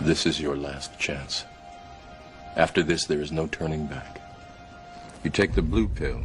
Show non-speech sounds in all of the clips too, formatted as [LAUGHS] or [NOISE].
This is your last chance. After this, there is no turning back. You take the blue pill,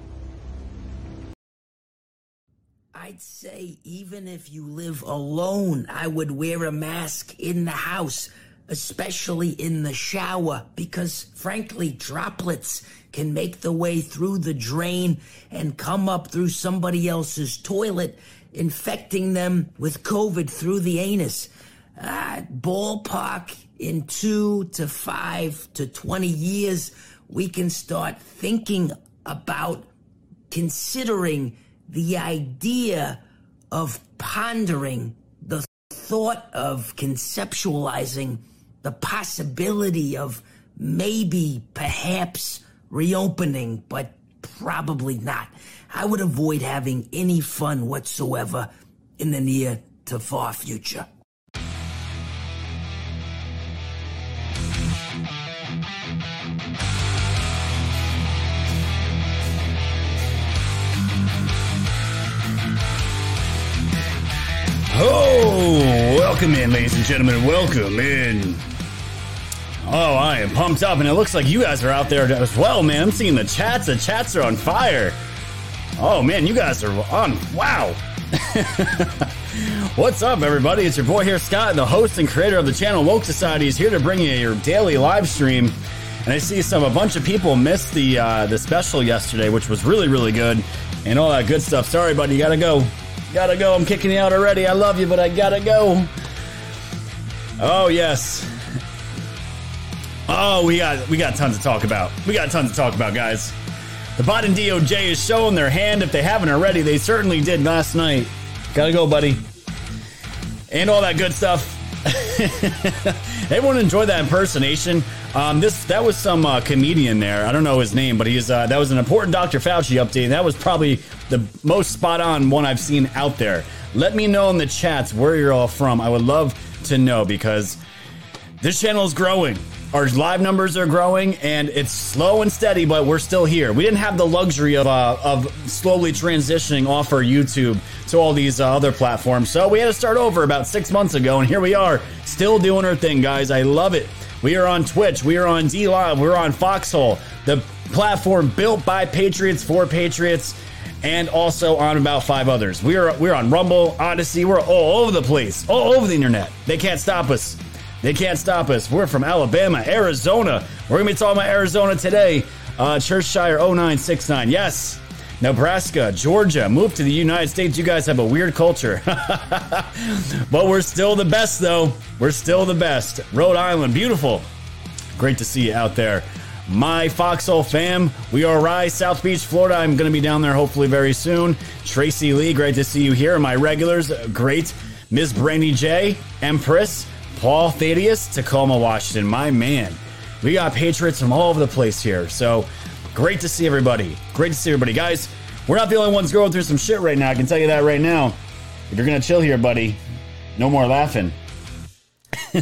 Say even if you live alone, I would wear a mask in the house, especially in the shower, because frankly, droplets can make the way through the drain and come up through somebody else's toilet, infecting them with COVID through the anus. Uh, ballpark in two to five to 20 years, we can start thinking about considering the idea of pondering the thought of conceptualizing the possibility of maybe, perhaps reopening, but probably not. I would avoid having any fun whatsoever in the near to far future. Oh, welcome in, ladies and gentlemen. Welcome in. Oh, I am pumped up, and it looks like you guys are out there as well, man. I'm seeing the chats. The chats are on fire. Oh, man, you guys are on. Wow. [LAUGHS] What's up, everybody? It's your boy here, Scott, the host and creator of the channel Woke Society, is here to bring you your daily live stream. And I see some a bunch of people missed the uh, the special yesterday, which was really really good, and all that good stuff. Sorry, buddy, you gotta go. Gotta go. I'm kicking you out already. I love you, but I gotta go. Oh yes. Oh, we got we got tons to talk about. We got tons to talk about, guys. The Biden DOJ is showing their hand. If they haven't already, they certainly did last night. Gotta go, buddy. And all that good stuff. [LAUGHS] Everyone enjoy that impersonation. Um, this that was some uh, comedian there. I don't know his name, but he's uh, that was an important Dr. Fauci update. And that was probably the most spot on one I've seen out there. Let me know in the chats where you're all from. I would love to know because this channel is growing. Our live numbers are growing, and it's slow and steady, but we're still here. We didn't have the luxury of uh, of slowly transitioning off our YouTube to all these uh, other platforms, so we had to start over about six months ago, and here we are, still doing our thing, guys. I love it. We are on Twitch, we are on D Live, we're on Foxhole, the platform built by Patriots for Patriots and also on about five others. We're we're on Rumble, Odysee, we're all over the place, all over the internet. They can't stop us. They can't stop us. We're from Alabama, Arizona. We're gonna be talking about Arizona today. Uh, Churchshire 0969. Yes. Nebraska, Georgia, move to the United States. You guys have a weird culture. [LAUGHS] but we're still the best, though. We're still the best. Rhode Island, beautiful. Great to see you out there my Foxhole fam. We are Rise, South Beach, Florida. I'm going to be down there hopefully very soon. Tracy Lee, great to see you here. My regulars, great. Miss Brandy J, Empress, Paul Thaddeus, Tacoma, Washington. My man. We got Patriots from all over the place here. So great to see everybody. Great to see everybody. Guys, we're not the only ones going through some shit right now. I can tell you that right now. If you're going to chill here, buddy, no more laughing. [LAUGHS]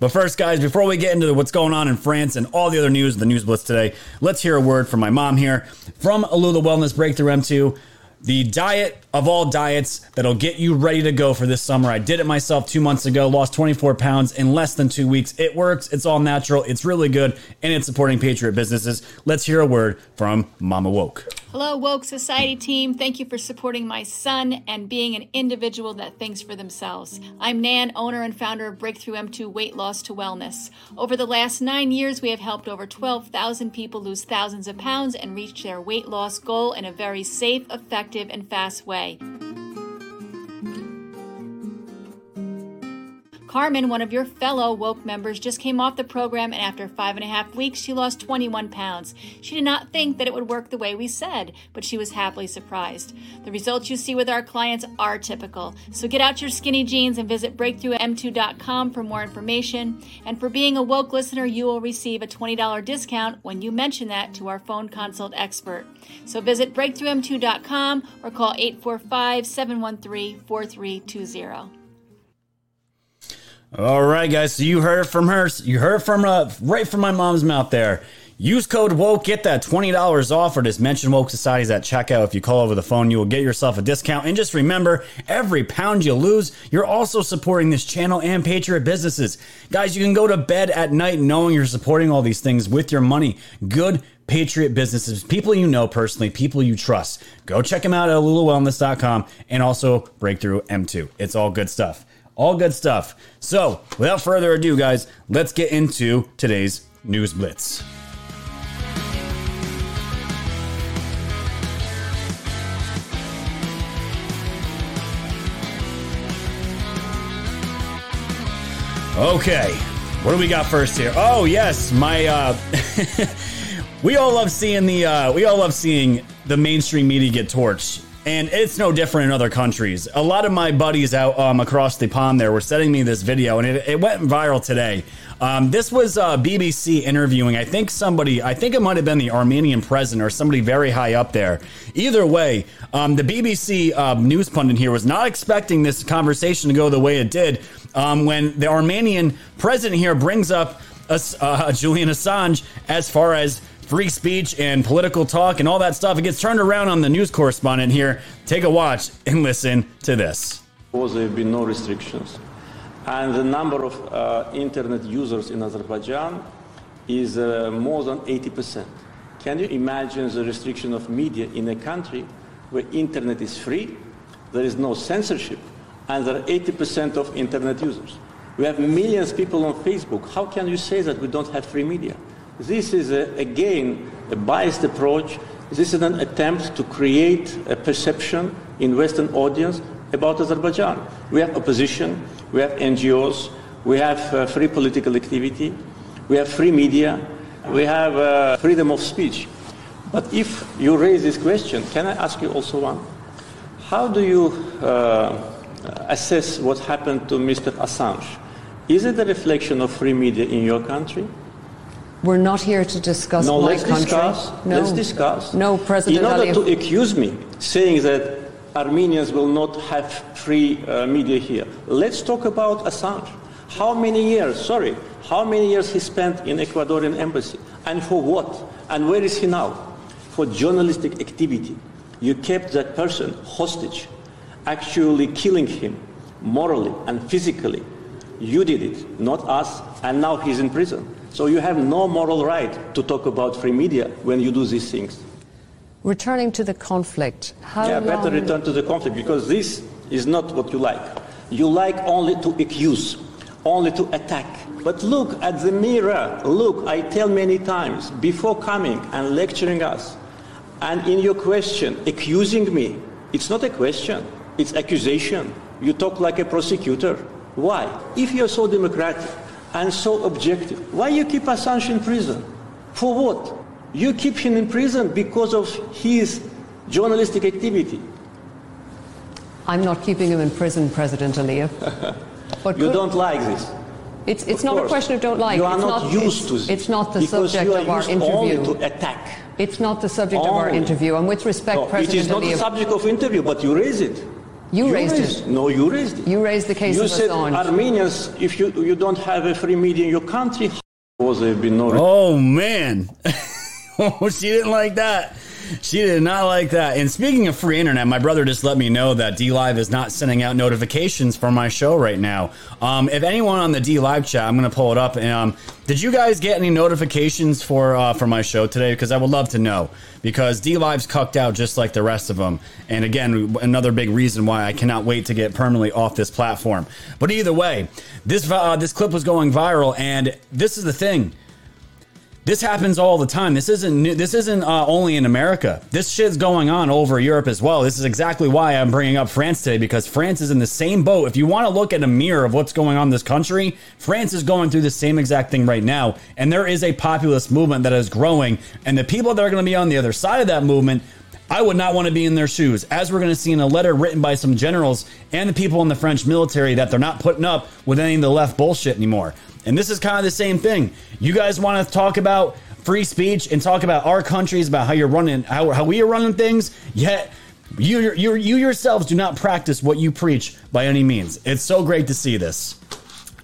but first, guys, before we get into what's going on in France and all the other news, the news blitz today, let's hear a word from my mom here from Alula Wellness Breakthrough M2. The diet of all diets that'll get you ready to go for this summer. I did it myself two months ago, lost 24 pounds in less than two weeks. It works, it's all natural, it's really good, and it's supporting Patriot businesses. Let's hear a word from Mama Woke. Hello, Woke Society team. Thank you for supporting my son and being an individual that thinks for themselves. I'm Nan, owner and founder of Breakthrough M2 Weight Loss to Wellness. Over the last nine years, we have helped over 12,000 people lose thousands of pounds and reach their weight loss goal in a very safe, effective, and fast way. Carmen, one of your fellow woke members, just came off the program and after five and a half weeks, she lost 21 pounds. She did not think that it would work the way we said, but she was happily surprised. The results you see with our clients are typical. So get out your skinny jeans and visit breakthroughm2.com for more information. And for being a woke listener, you will receive a $20 discount when you mention that to our phone consult expert. So visit breakthroughm2.com or call 845 713 4320. All right, guys. So you heard from her. You heard from uh, right from my mom's mouth there. Use code WOKE, get that $20 off or just mention Woke Societies at checkout. If you call over the phone, you will get yourself a discount. And just remember, every pound you lose, you're also supporting this channel and Patriot businesses. Guys, you can go to bed at night knowing you're supporting all these things with your money. Good Patriot businesses, people you know personally, people you trust. Go check them out at lulawellness.com and also Breakthrough M2. It's all good stuff. All good stuff. So, without further ado, guys, let's get into today's News Blitz. Okay, what do we got first here? Oh yes, my uh [LAUGHS] we all love seeing the uh we all love seeing the mainstream media get torched and it's no different in other countries. A lot of my buddies out um, across the pond there were sending me this video, and it, it went viral today. Um, this was uh, BBC interviewing, I think somebody, I think it might have been the Armenian president or somebody very high up there. Either way, um, the BBC uh, news pundit here was not expecting this conversation to go the way it did um, when the Armenian president here brings up uh, [LAUGHS] Julian Assange as far as free speech and political talk and all that stuff. It gets turned around on the news correspondent here. Take a watch and listen to this. There have been no restrictions. And the number of uh, internet users in Azerbaijan is uh, more than 80%. Can you imagine the restriction of media in a country where internet is free, there is no censorship, and there are 80% of internet users? We have millions of people on Facebook. How can you say that we don't have free media? This is, a, again, a biased approach. This is an attempt to create a perception in Western audience about Azerbaijan. We have opposition, we have NGOs, we have uh, free political activity, we have free media, we have uh, freedom of speech. But if you raise this question, can I ask you also one? How do you uh, assess what happened to Mr. Assange? Is it a reflection of free media in your country? We're not here to discuss no, my let's country. Discuss. No. Let's discuss. No, President In order Aliyev. to accuse me, saying that Armenians will not have free uh, media here, let's talk about Assange. How many years, sorry, how many years he spent in Ecuadorian embassy? And for what? And where is he now? For journalistic activity. You kept that person hostage, actually killing him morally and physically. You did it, not us, and now he's in prison. So you have no moral right to talk about free media when you do these things. Returning to the conflict, how yeah, better return to the conflict because this is not what you like. You like only to accuse, only to attack. But look at the mirror. Look, I tell many times before coming and lecturing us, and in your question, accusing me, it's not a question, it's accusation. You talk like a prosecutor. Why? If you're so democratic and so objective, why you keep Assange in prison? For what? You keep him in prison because of his journalistic activity. I'm not keeping him in prison, President Aliyev. [LAUGHS] But You could- don't like this. It's, it's not a question of don't like. You are it's not, used it's, to this. It's not the subject of our used interview. Only to attack. It's not the subject of our interview. And with respect, No, it President is not the subject of interview, but you raise it. You raised it. No, you raised it. You raised the case You of said Assange. Armenians, if you, you don't have a free media in your country, how [LAUGHS] was there been no Oh man, [LAUGHS] oh she didn't like that. She did not like that. And speaking of free internet, my brother just let me know that D Live is not sending out notifications for my show right now. Um, if anyone on the D Live chat, I'm going to pull it up. And um, did you guys get any notifications for uh, for my show today? Because I would love to know. Because D Live's cucked out just like the rest of them. And again, another big reason why I cannot wait to get permanently off this platform. But either way, this uh, this clip was going viral, and this is the thing This happens all the time. This isn't new. This isn't uh, only in America. This shit's going on over Europe as well. This is exactly why I'm bringing up France today because France is in the same boat. If you want to look at a mirror of what's going on in this country, France is going through the same exact thing right now. And there is a populist movement that is growing. And the people that are going to be on the other side of that movement I would not want to be in their shoes, as we're going to see in a letter written by some generals and the people in the French military that they're not putting up with any of the left bullshit anymore. And this is kind of the same thing. You guys want to talk about free speech and talk about our countries, about how you're running, how, how we are running things, yet you, you, you yourselves do not practice what you preach by any means. It's so great to see this.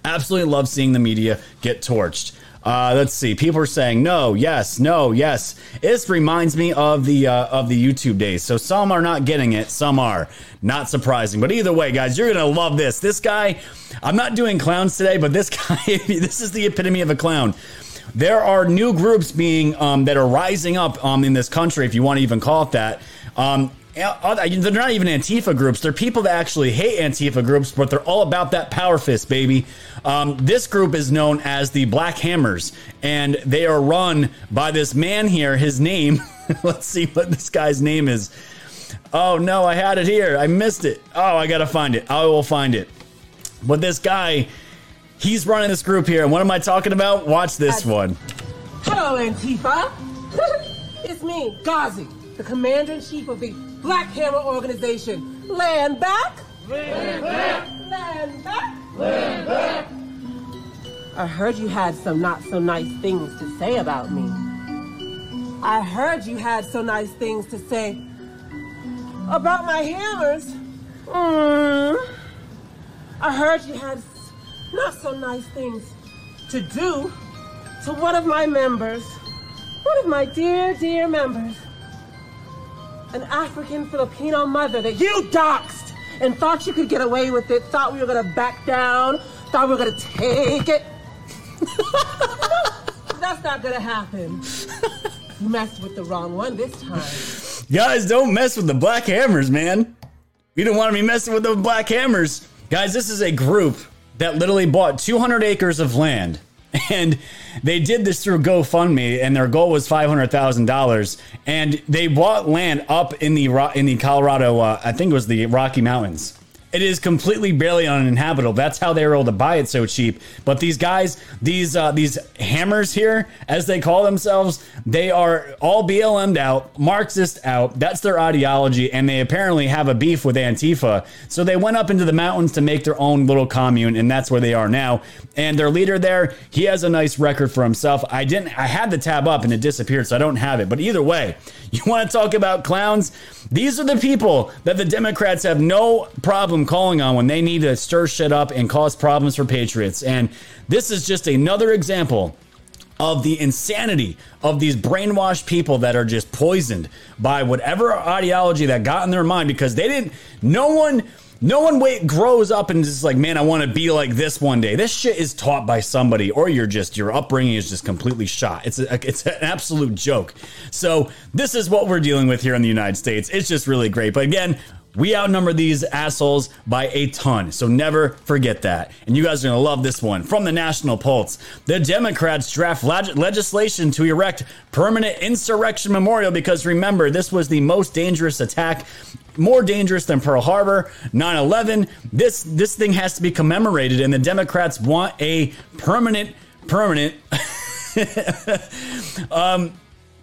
Absolutely love seeing the media get torched. Uh, let's see. People are saying no, yes, no, yes. This reminds me of the uh, of the YouTube days. So some are not getting it, some are. Not surprising, but either way, guys, you're gonna love this. This guy, I'm not doing clowns today, but this [LAUGHS] guy, this is the epitome of a clown. There are new groups being um, that are rising up um, in this country, if you want to even call it that. Um, they're not even Antifa groups. They're people that actually hate Antifa groups, but they're all about that power fist, baby. Um, this group is known as the Black Hammers, and they are run by this man here. His name, [LAUGHS] let's see what this guy's name is. Oh no, I had it here. I missed it. Oh, I gotta find it. I will find it. But this guy, he's running this group here. And what am I talking about? Watch this one. Hello, Antifa. [LAUGHS] it's me, Ghazi, the commander in chief of the Black Hammer Organization. Land back. Land back. Land back. Land back. I heard you had some not so nice things to say about me. I heard you had so nice things to say about my hammers. Mm. I heard you had not so nice things to do to one of my members, one of my dear, dear members an African Filipino mother that you doxed and thought you could get away with it, thought we were gonna back down, thought we were gonna take it. [LAUGHS] That's not gonna happen. You messed with the wrong one this time. Guys, don't mess with the Black Hammers, man. You don't want to be messing with the Black Hammers. Guys, this is a group that literally bought 200 acres of land [LAUGHS] and they did this through GoFundMe, and their goal was five hundred thousand dollars. And they bought land up in the in the Colorado, uh, I think it was the Rocky Mountains. It is completely barely uninhabitable. That's how they were able to buy it so cheap. But these guys, these uh, these hammers here, as they call themselves, they are all BLM'd out, Marxist out. That's their ideology, and they apparently have a beef with Antifa. So they went up into the mountains to make their own little commune, and that's where they are now. And their leader there, he has a nice record for himself. I didn't, I had the tab up and it disappeared, so I don't have it. But either way, you want to talk about clowns? These are the people that the Democrats have no problem calling on when they need to stir shit up and cause problems for patriots. And this is just another example of the insanity of these brainwashed people that are just poisoned by whatever ideology that got in their mind because they didn't, no one no one wait grows up and is like, man, I want to be like this one day. This shit is taught by somebody, or you're just your upbringing is just completely shot. It's a, it's an absolute joke. So this is what we're dealing with here in the United States. It's just really great. But again, we outnumber these assholes by a ton, so never forget that. And you guys are gonna love this one from the National Pulse. The Democrats draft leg- legislation to erect permanent insurrection memorial because remember, this was the most dangerous attack more dangerous than Pearl Harbor, 9/11. This this thing has to be commemorated, and the Democrats want a permanent, permanent. [LAUGHS] um,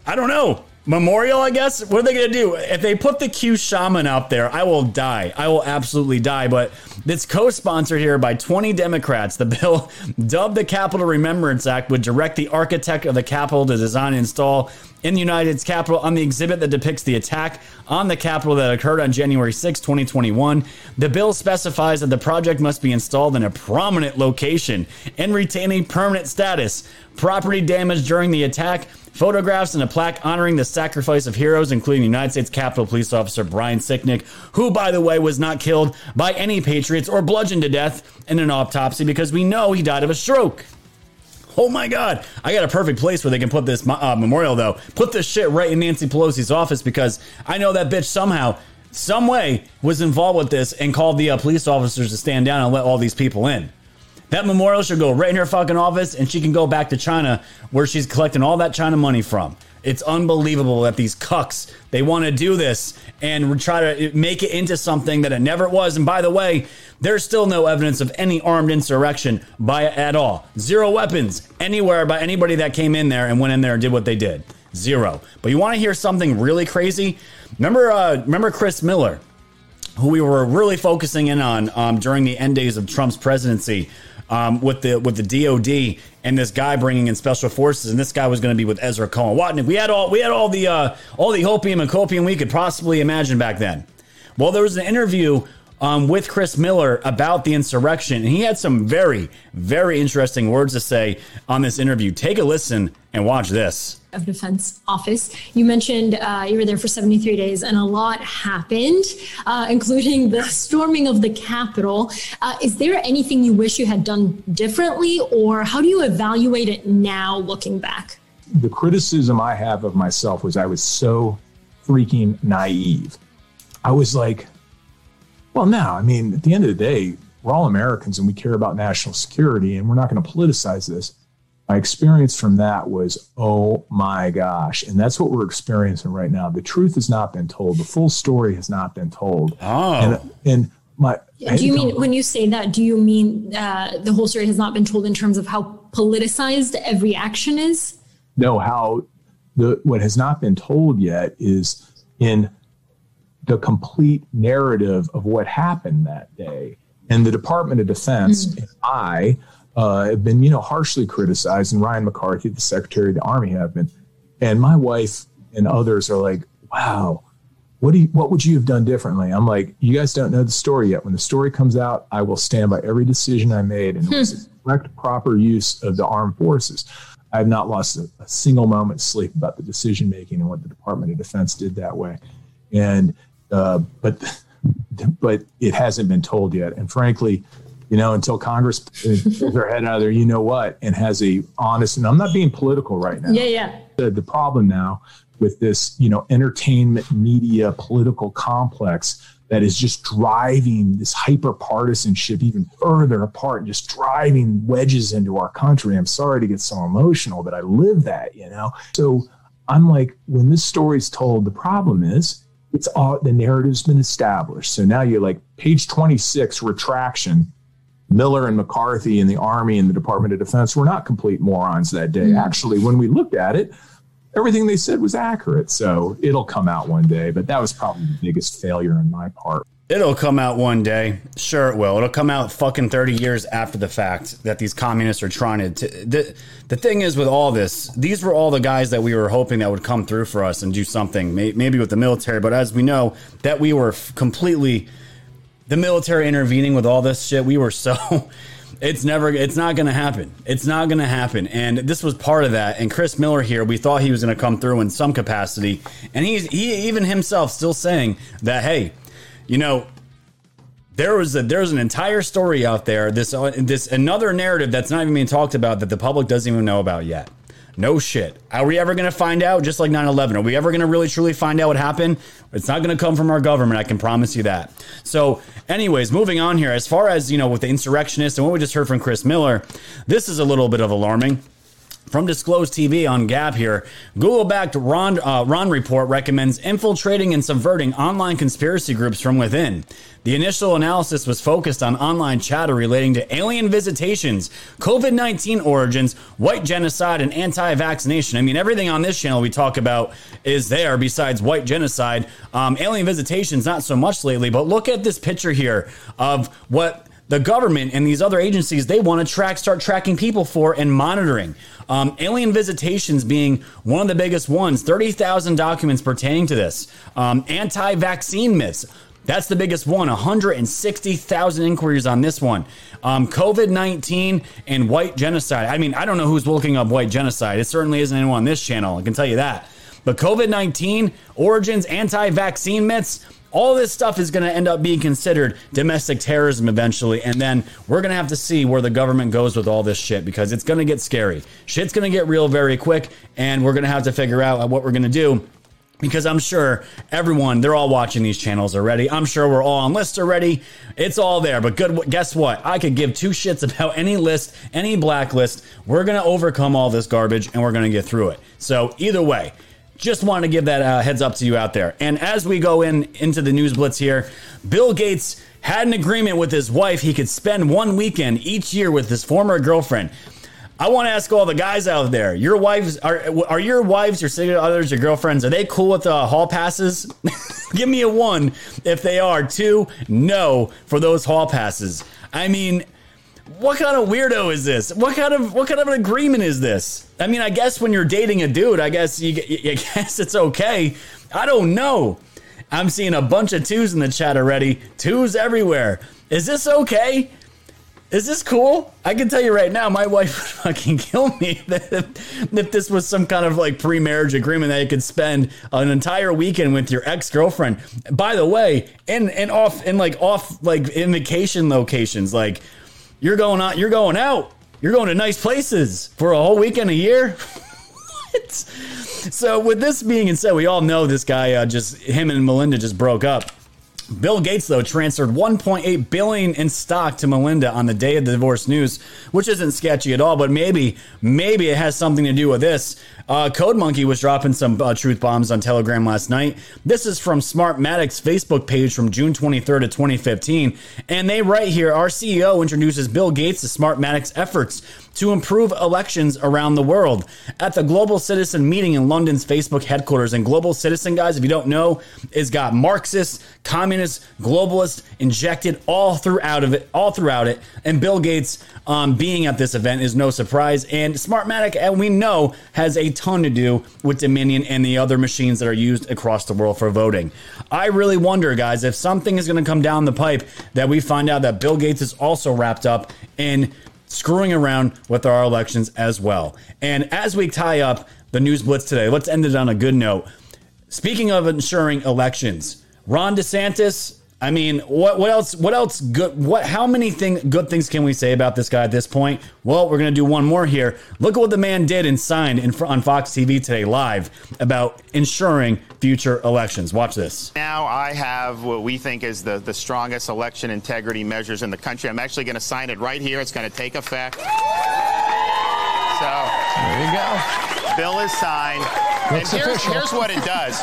I don't know memorial, I guess. What are they going to do? If they put the Q shaman out there, I will die. I will absolutely die. But it's co sponsored here by 20 Democrats. The bill, [LAUGHS] dubbed the Capitol Remembrance Act, would direct the architect of the Capitol to design and install in the United States Capitol on the exhibit that depicts the attack on the Capitol that occurred on January 6, 2021. The bill specifies that the project must be installed in a prominent location and retain a permanent status. Property damage during the attack photographs and a plaque honoring the sacrifice of heroes, including United States Capitol Police Officer Brian Sicknick, who, by the way, was not killed by any Patriots or bludgeoned to death in an autopsy because we know he died of a stroke. Oh my God. I got a perfect place where they can put this uh, memorial, though. Put this shit right in Nancy Pelosi's office because I know that bitch somehow, some way, was involved with this and called the uh, police officers to stand down and let all these people in. That memorial should go right in her fucking office, and she can go back to China, where she's collecting all that China money from. It's unbelievable that these cucks they want to do this and try to make it into something that it never was. And by the way, there's still no evidence of any armed insurrection by at all. Zero weapons anywhere by anybody that came in there and went in there and did what they did. Zero. But you want to hear something really crazy? Remember, uh, remember Chris Miller, who we were really focusing in on um, during the end days of Trump's presidency um, with the with the DoD and this guy bringing in special forces, and this guy was going to be with Ezra Cohen Watnick. We had all we had all the uh, all the hopium and copium we could possibly imagine back then. Well, there was an interview um, with Chris Miller about the insurrection, and he had some very very interesting words to say on this interview. Take a listen and watch this of Defense Office. You mentioned uh, you were there for 73 days and a lot happened, uh, including the storming of the Capitol. Uh, is there anything you wish you had done differently, or how do you evaluate it now looking back? The criticism I have of myself was I was so freaking naive. I was like, well, now, I mean, at the end of the day, we're all Americans and we care about national security, and we're not going to politicize this my experience from that was, oh my gosh. And that's what we're experiencing right now. The truth has not been told. The full story has not been told. Oh. And, and my. Do you mean, when you say that, do you mean uh, the whole story has not been told in terms of how politicized every action is? No, how the, what has not been told yet is in the complete narrative of what happened that day. And the Department of Defense mm. and I, uh, have been, you know, harshly criticized, and Ryan McCarthy, the Secretary of the Army, have been. And my wife and others are like, "Wow, what do you, what would you have done differently?" I'm like, "You guys don't know the story yet. When the story comes out, I will stand by every decision I made, and it was the correct, proper use of the armed forces." I have not lost a, a single moment's sleep about the decision making and what the Department of Defense did that way. And uh, but [LAUGHS] but it hasn't been told yet. And frankly, you know, until Congress pulls their head out of there, you know what, and has a honest, and I'm not being political right now. Yeah, yeah. The, the problem now with this, you know, entertainment media political complex that is just driving this hyper partisanship even further apart and just driving wedges into our country. I'm sorry to get so emotional, but I live that, you know? So I'm like, when this story's told, the problem is it's all the narrative's been established. So now you're like page 26 retraction Miller and McCarthy and the Army and the Department of Defense were not complete morons that day. Mm-hmm. Actually, when we looked at it, everything they said was accurate. So it'll come out one day, but that was probably the biggest failure on my part. It'll come out one day. Sure, it will. It'll come out fucking 30 years after the fact that these communists are trying to. T- the, the thing is, with all this, these were all the guys that we were hoping that would come through for us and do something, may, maybe with the military. But as we know, that we were f- completely the military intervening with all this shit. We were so [LAUGHS] it's never it's not going to happen. It's not going to happen. And this was part of that. And Chris Miller here, we thought he was going to come through in some capacity, and he's he even himself still saying that hey, you know, there was a there's an entire story out there this uh, this another narrative that's not even being talked about that the public doesn't even know about yet. No shit. Are we ever going to find out? Just like 9 11. Are we ever going to really truly find out what happened? It's not going to come from our government. I can promise you that. So, anyways, moving on here. As far as, you know, with the insurrectionists and what we just heard from Chris Miller, this is a little bit of alarming. From Disclosed TV on Gab here, Google backed RAND, uh, RAND report recommends infiltrating and subverting online conspiracy groups from within. The initial analysis was focused on online chatter relating to alien visitations, COVID 19 origins, white genocide, and anti vaccination. I mean, everything on this channel we talk about is there besides white genocide. Um, alien visitations, not so much lately, but look at this picture here of what the government and these other agencies they want to track start tracking people for and monitoring um, alien visitations being one of the biggest ones 30000 documents pertaining to this um, anti-vaccine myths that's the biggest one 160000 inquiries on this one um, covid-19 and white genocide i mean i don't know who's looking up white genocide it certainly isn't anyone on this channel i can tell you that but covid-19 origins anti-vaccine myths all this stuff is going to end up being considered domestic terrorism eventually. And then we're going to have to see where the government goes with all this shit because it's going to get scary. Shit's going to get real very quick. And we're going to have to figure out what we're going to do because I'm sure everyone, they're all watching these channels already. I'm sure we're all on lists already. It's all there. But good, guess what? I could give two shits about [LAUGHS] any list, any blacklist. We're going to overcome all this garbage and we're going to get through it. So, either way, just wanted to give that uh, heads up to you out there. And as we go in into the news blitz here, Bill Gates had an agreement with his wife he could spend one weekend each year with his former girlfriend. I want to ask all the guys out there: Your wives are are your wives, your significant others, your girlfriends? Are they cool with uh, hall passes? [LAUGHS] Give me a one if they are. Two, no for those hall passes. I mean, what kind of weirdo is this? What kind of what kind of an agreement is this? I mean, I guess when you're dating a dude, I guess you, you [LAUGHS] guess it's okay. I don't know. I'm seeing a bunch of twos in the chat already. Twos everywhere. Is this okay? Is this cool? I can tell you right now, my wife would [LAUGHS] fucking kill me [LAUGHS] if, this was some kind of like pre-marriage agreement that you could spend an entire weekend with your ex-girlfriend. By the way, in and off in like off like in vacation locations, like you're going out, you're going out, you're going to nice places for a whole weekend a year. [LAUGHS] what? So with this being said, we all know this guy uh, just him and Melinda just broke up. Bill Gates, though, transferred 1.8 billion in stock to Melinda on the day of the divorce news, which isn't sketchy at all. But maybe, maybe it has something to do with this. Uh, Code Monkey was dropping some uh, truth bombs on Telegram last night. This is from Smartmatic's Facebook page from June 23rd of 2015, and they write here: Our CEO introduces Bill Gates to Smartmatic's efforts to improve elections around the world. At the Global Citizen meeting in London's Facebook headquarters, and Global Citizen, guys, if you don't know, is got Marxist, communist, globalist injected all throughout of it, all throughout it. And Bill Gates um, being at this event is no surprise. And Smartmatic, and we know, has a ton to do with Dominion and the other machines that are used across the world for voting. I really wonder, guys, if something is going to come down the pipe that we find out that Bill Gates is also wrapped up in screwing around with our elections as well. And as we tie up the news blitz today, let's end it on a good note. Speaking of ensuring elections, Ron DeSantis. I mean, what what else? What else? Good. What? How many thing, good things can we say about this guy at this point? Well, we're gonna do one more here. Look at what the man did and signed in, on Fox TV today, live about ensuring future elections. Watch this. Now I have what we think is the the strongest election integrity measures in the country. I'm actually going to sign it right here. It's going to take effect. So there you go. Bill is signed. Looks and here's, official. here's what it does.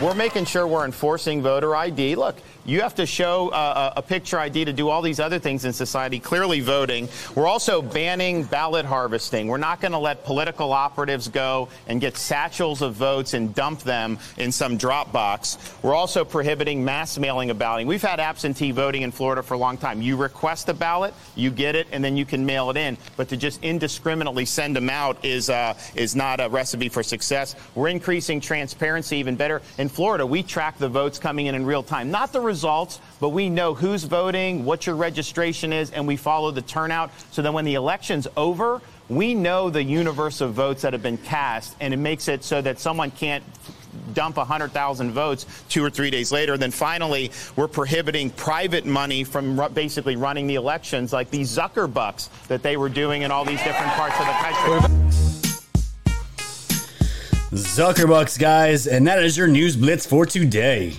We're making sure we're enforcing voter ID. Look, you have to show uh, a picture ID to do all these other things in society, clearly voting. We're also banning ballot harvesting. We're not going to let political operatives go and get satchels of votes and dump them in some drop box. We're also prohibiting mass mailing of balloting. We've had absentee voting in Florida for a long time. You request a ballot, you get it, and then you can mail it in. But to just indiscriminately send them out is uh, is not a recipe for success. We're increasing transparency even better. In Florida, we track the votes coming in in real time, not the results, but we know who's voting, what your registration is, and we follow the turnout. So then when the election's over, we know the universe of votes that have been cast, and it makes it so that someone can't dump 100,000 votes two or three days later. And then finally, we're prohibiting private money from basically running the elections like these Zuckerbucks that they were doing in all these different parts of the country. Zuckerbucks, guys, and that is your news blitz for today.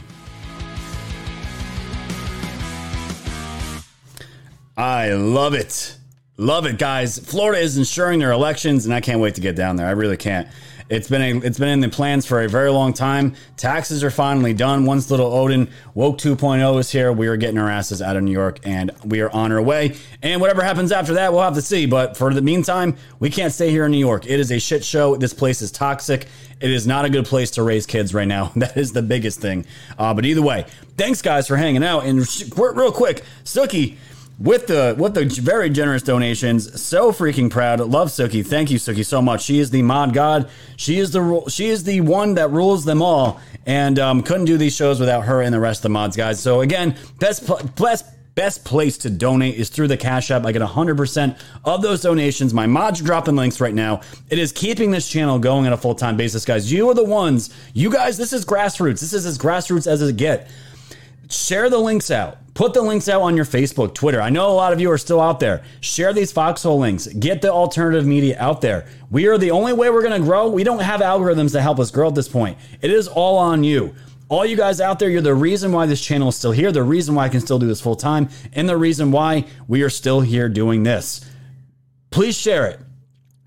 I love it. Love it, guys. Florida is ensuring their elections, and I can't wait to get down there. I really can't. It's been a, it's been in the plans for a very long time. Taxes are finally done. Once little Odin woke 2.0 is here, we are getting our asses out of New York, and we are on our way. And whatever happens after that, we'll have to see. But for the meantime, we can't stay here in New York. It is a shit show. This place is toxic. It is not a good place to raise kids right now. [LAUGHS] That is the biggest thing. Uh, but either way, thanks guys for hanging out. And real quick, Suki with the with the very generous donations. So freaking proud. Love Suki. Thank you, Suki, so much. She is the mod god. She is the she is the one that rules them all. And um, couldn't do these shows without her and the rest of the mods, guys. So again, best best best place to donate is through the Cash App. I get 100% of those donations. My mods are dropping links right now. It is keeping this channel going on a full time basis, guys. You are the ones. You guys, this is grassroots. This is as grassroots as it get share the links out Put the links out on your Facebook, Twitter. I know a lot of you are still out there. Share these foxhole links. Get the alternative media out there. We are the only way we're going to grow. We don't have algorithms to help us grow at this point. It is all on you. All you guys out there, you're the reason why this channel is still here, the reason why I can still do this full time, and the reason why we are still here doing this. Please share it.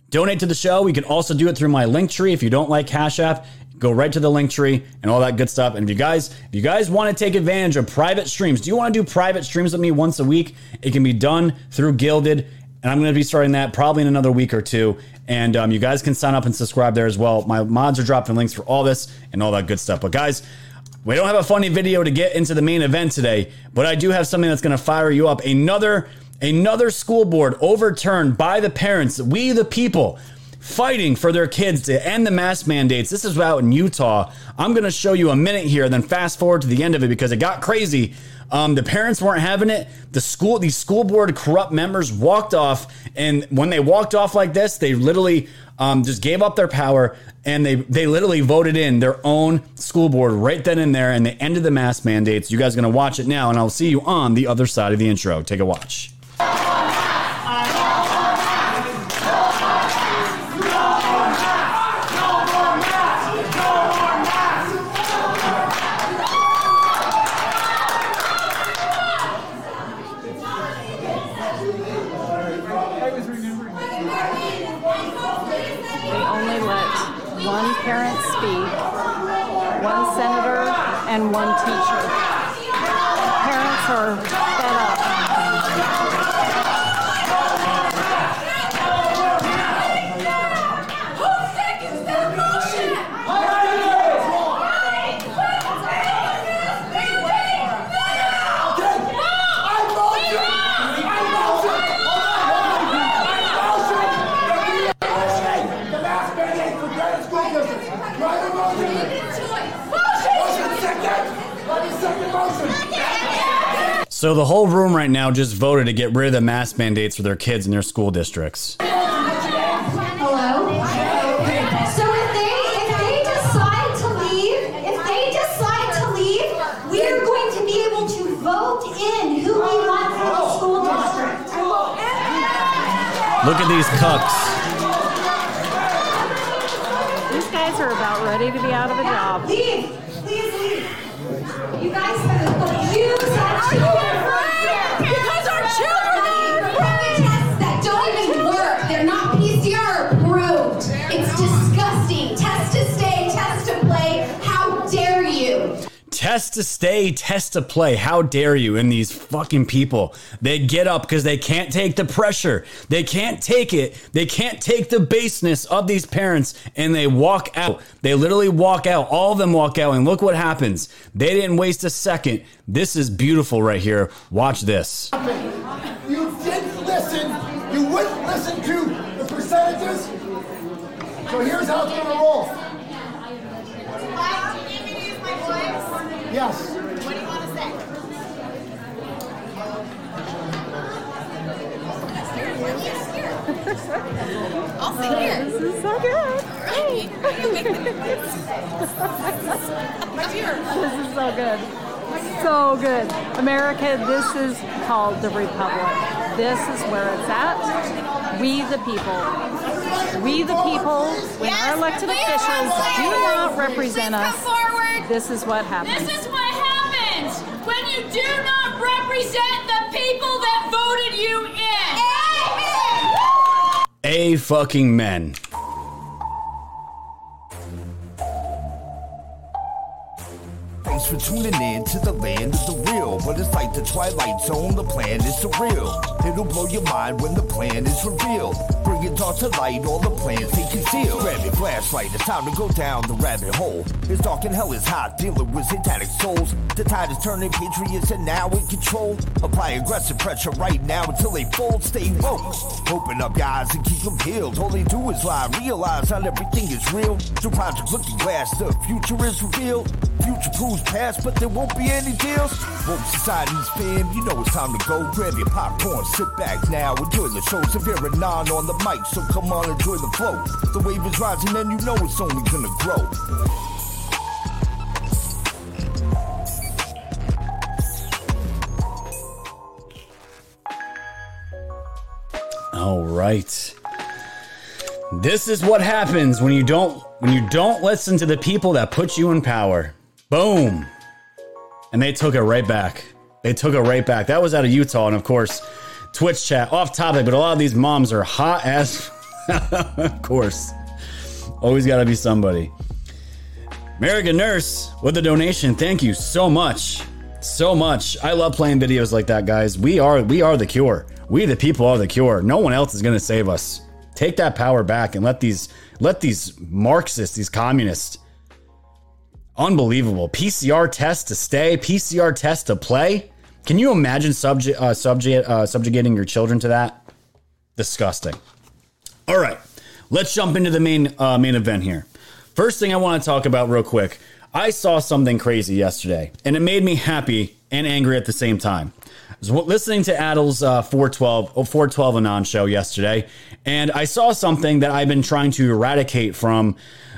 Donate to the show. We can also do it through my link tree. If you don't like Cash App, go right to the link tree and all that good stuff. And if you guys, if you guys want to take advantage of private streams, do you want to do private streams with me once a week? It can be done through Gilded, and I'm going to be starting that probably in another week or two. And um, you guys can sign up and subscribe there as well. My mods are dropping links for all this and all that good stuff. But guys, we don't have a funny video to get into the main event today, but I do have something that's going to fire you up. Another another school board overturned by the parents, we the people fighting for their kids to end the mask mandates. This is out in Utah. I'm going to show you a minute here, then fast forward to the end of it because it got crazy. Um, the parents weren't having it. The school, these school board corrupt members walked off, and when they walked off like this, they literally um, just gave up their power and they they literally voted in their own school board right then and there, and they ended the mask mandates. You guys are going to watch it now, and I'll see you on the other side of the intro. Take a watch. So the whole room right now just voted to get rid of the mask mandates for their kids in their school districts. Hello? So if they if they decide to leave, if they decide to leave, we are going to be able to vote in who we want for the school district. Look at these cucks. These guys are about ready to be out of a job. Leave! Test to stay, test to play. How dare you? And these fucking people, they get up because they can't take the pressure. They can't take it. They can't take the baseness of these parents and they walk out. They literally walk out. All of them walk out. And look what happens. They didn't waste a second. This is beautiful right here. Watch this. You didn't listen. You wouldn't listen to the percentages. So here's how it's gonna roll. Yes. What do you want to say? I'll sit here. This is so good. Hey. [LAUGHS] This is so good. So good. America, this is called the Republic. This is where it's at. We the people. We the people, when our elected officials do not represent us, this is what happens. This is what happens when you do not represent the people that voted you in. A fucking men. Thanks for tuning in to the land of the real. But it's like the Twilight Zone, the plan is surreal. It'll blow your mind when the plan is revealed. Bring it all to light, all the plans they conceal. Grab your flashlight, it's time to go down the rabbit hole. It's dark and hell is hot, dealing with satanic souls. The tide is turning, patriots are now in control. Apply aggressive pressure right now until they fold. Stay woke. Open up your eyes and keep them peeled. All they do is lie, realize not everything is real. Through Project Looking Glass, the future is revealed. Future proves past, ass, but there won't be any deals. Woke society's fam, you know it's time to go. Grab your popcorn, sit back now, enjoy the show. Severe and non on the mic, so come on, enjoy the flow. The wave is rising, and you know it's only gonna grow. All right. This is what happens when you don't when you don't listen to the people that put you in power. Boom. And they took it right back. They took it right back. That was out of Utah, and of course, Twitch chat off topic, but a lot of these moms are hot as. [LAUGHS] of course, always got to be somebody. American Nurse with a donation. Thank you so much, so much. I love playing videos like that, guys. We are we are the cure. We the people are the cure. No one else is going to save us. Take that power back and let these let these Marxists, these communists, unbelievable PCR test to stay, PCR test to play. Can you imagine subject uh, uh, subjugating your children to that? Disgusting. All right, let's jump into the main uh, main event here. First thing I want to talk about real quick. I saw something crazy yesterday, and it made me happy and angry at the same time. I was listening to Adel's uh, 412 oh, 412 Anon show yesterday, and I saw something that I've been trying to eradicate from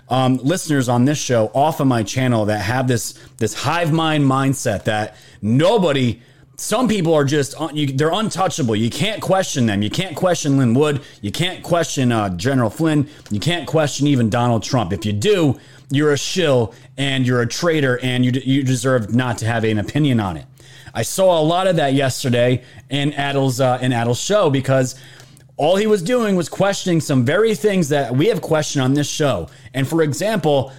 um, listeners on this show off of my channel that have this this hive mind mindset that nobody some people are just un- you, they're untouchable. You can't question them. You can't question Lin Wood. You can't question uh, General Flynn. You can't question even Donald Trump. If you do, you're a shill and you're a traitor, and you you deserve not to have an opinion on it. I saw a lot of that yesterday in Adel's uh, in Adel's show because all he was doing was questioning some very things that we have questioned on this show. And for example,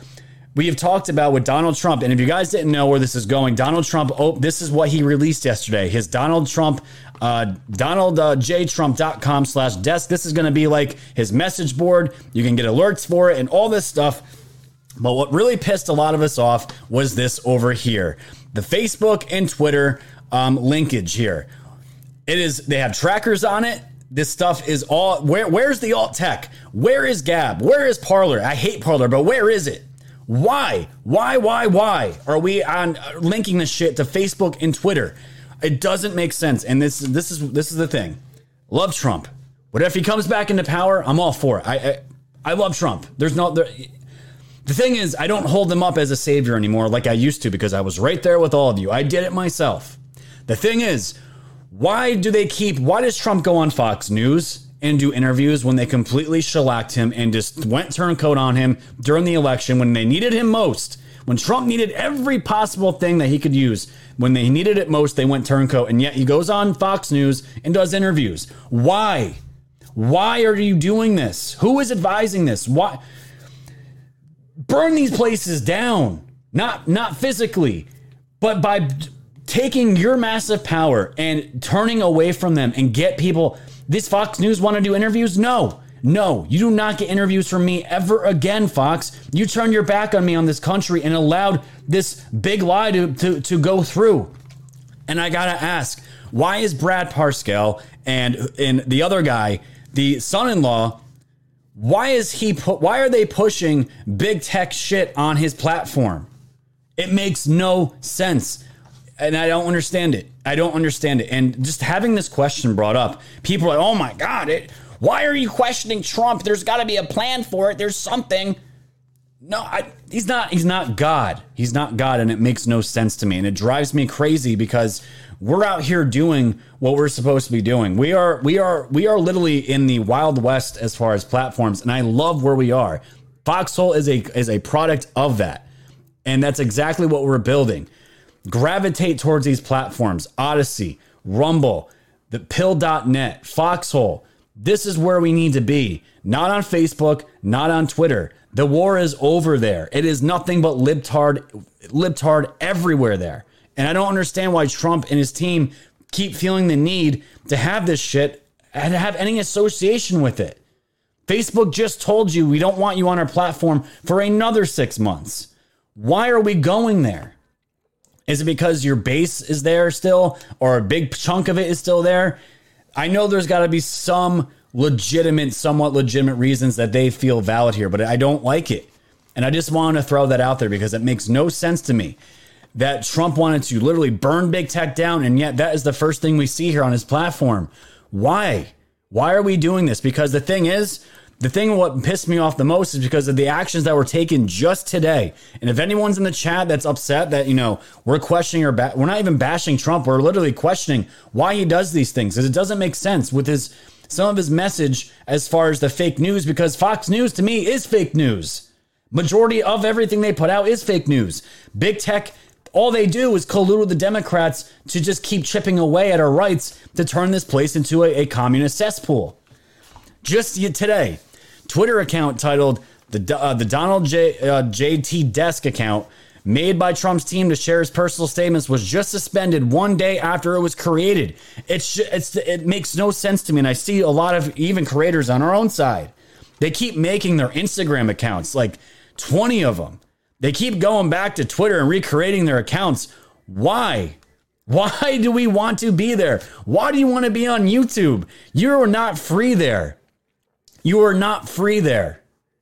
we have talked about with Donald Trump. And if you guys didn't know where this is going, Donald Trump, oh, this is what he released yesterday. His Donald Trump, uh, DonaldJTrump.com slash desk. This is going to be like his message board. You can get alerts for it and all this stuff. But what really pissed a lot of us off was this over here the Facebook and Twitter um, linkage here. It is, they have trackers on it. This stuff is all, where, where's the alt tech? Where is Gab? Where is Parler? I hate Parler, but where is it? Why? Why, why, why are we on uh, linking this shit to Facebook and Twitter? It doesn't make sense. And this, this is, this is the thing. Love Trump. What if he comes back into power? I'm all for it. I, I, I love Trump. There's no, there, the thing is, I don't hold them up as a savior anymore like I used to because I was right there with all of you. I did it myself. The thing is, why do they keep, why does Trump go on Fox News and do interviews when they completely shellacked him and just went turncoat on him during the election when they needed him most? When Trump needed every possible thing that he could use, when they needed it most, they went turncoat. And yet he goes on Fox News and does interviews. Why? Why are you doing this? Who is advising this? Why? burn these places down. Not not physically, but by taking your massive power and turning away from them and get people this Fox News want to do interviews? No. No, you do not get interviews from me ever again, Fox. You turned your back on me on this country and allowed this big lie to, to, to go through. And I gotta ask, why is Brad Parscale and and the other guy, the son-in-law, why is he put why are they pushing big tech shit on his platform? It makes no sense. And I don't understand it. I don't understand it. And just having this question brought up, people are like, "Oh my god, it why are you questioning Trump? There's got to be a plan for it. There's something." No, I, he's not. He's not God. He's not God, and it makes no sense to me, and it drives me crazy because we're out here doing what we're supposed to be doing. We are, we are, we are literally in the wild west as far as platforms, and I love where we are. Foxhole is a is a product of that, and that's exactly what we're building. Gravitate towards these platforms: Odysee, Rumble, the Pill.net, Foxhole. This is where we need to be. Not on Facebook, not on Twitter. The war is over there. It is nothing but libtard, libtard everywhere there. And I don't understand why Trump and his team keep feeling the need to have this shit and have any association with it. Facebook just told you we don't want you on our platform for another six months. Why are we going there? Is it because your base is there still or a big chunk of it is still there? I know there's got to be some legitimate, somewhat legitimate reasons that they feel valid here, but I don't like it. And I just wanted to throw that out there because it makes no sense to me that Trump wanted to literally burn big tech down, and yet that is the first thing we see here on his platform. Why? Why are we doing this? Because the thing is, the thing what pissed me off the most is because of the actions that were taken just today. And if anyone's in the chat that's upset that, you know, we're questioning or ba- we're not even bashing Trump, we're literally questioning why he does these things because it doesn't make sense with his some of his message as far as the fake news because Fox News to me is fake news. Majority of everything they put out is fake news. Big tech, all they do is collude with the Democrats to just keep chipping away at our rights to turn this place into a, a communist cesspool. Just today, Twitter account titled the uh, the Donald J uh, JT Desk account made by Trump's team to share his personal statements was just suspended one day after it was created. It's it's it makes no sense to me, and I see a lot of even creators on our own side. They keep making their Instagram accounts, like twenty of them. They keep going back to Twitter and recreating their accounts. Why? Why do we want to be there? Why do you want to be on YouTube? You're not free there. You are not free there.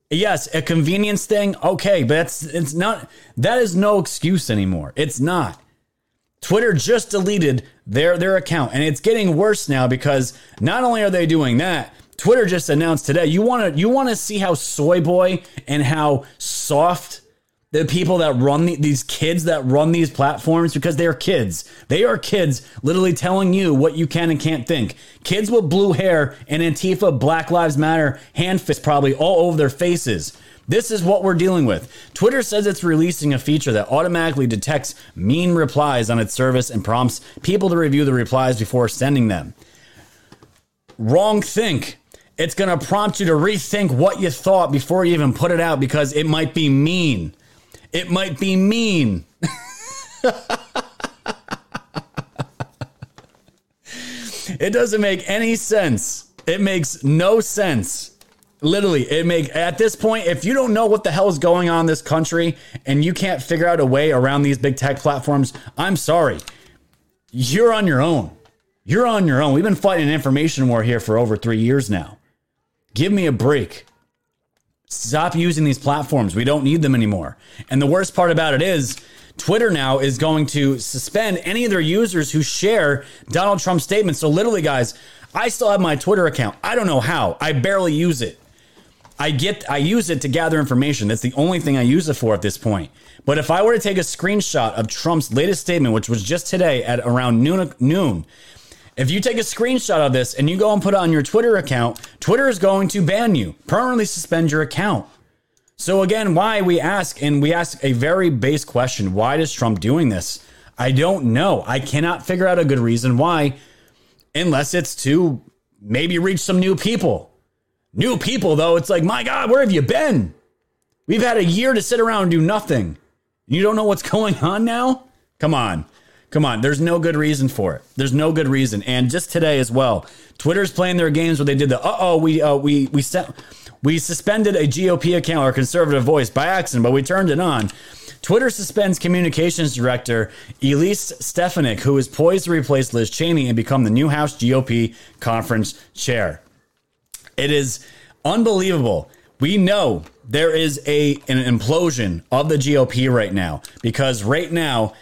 Yes, a convenience thing, okay, but it's it's not that is no excuse anymore. It's not. Twitter just deleted their their account and it's getting worse now because not only are they doing that, Twitter just announced today. You want to you want to see how soy boy and how soft the people that run the, these kids that run these platforms because they are kids. They are kids literally telling you what you can and can't think. Kids with blue hair and Antifa, Black Lives Matter hand fists probably all over their faces. This is what we're dealing with. Twitter says it's releasing a feature that automatically detects mean replies on its service and prompts people to review the replies before sending them. Wrong think. It's going to prompt you to rethink what you thought before you even put it out because it might be mean. It might be mean. it doesn't make any sense. It makes no sense. Literally, it make at this point, if you don't know what the hell is going on in this country and you can't figure out a way around these big tech platforms, I'm sorry. You're on your own. You're on your own. We've been fighting an information war here for over three years now. Give me a break. Stop using these platforms. We don't need them anymore. And the worst part about it is, Twitter now is going to suspend any of their users who share Donald Trump's statements. So, literally, guys, I still have my Twitter account. I don't know how. I barely use it. I get I use it to gather information. That's the only thing I use it for at this point. But if I were to take a screenshot of Trump's latest statement, which was just today at around noon, noon if you take a screenshot of this and you go and put it on your Twitter account, Twitter is going to ban you, permanently suspend your account. So again, why we ask and we ask a very base question, why is Trump doing this? I don't know. I cannot figure out a good reason why unless it's to maybe reach some new people. New people though, it's like, "My god, where have you been? We've had a year to sit around and do nothing. You don't know what's [LAUGHS] going on now? Come on. Come on, there's no good reason for it. There's no good reason. And just today as well, Twitter's playing their games where they did the uh oh we uh, we we sent we suspended a GOP account or conservative voice by accident, but we turned it on. Twitter suspends communications director Elise Stefanik, who is poised to replace Liz Cheney and become the new House GOP conference chair. It is unbelievable. We know there is a an implosion of the GOP right now because right now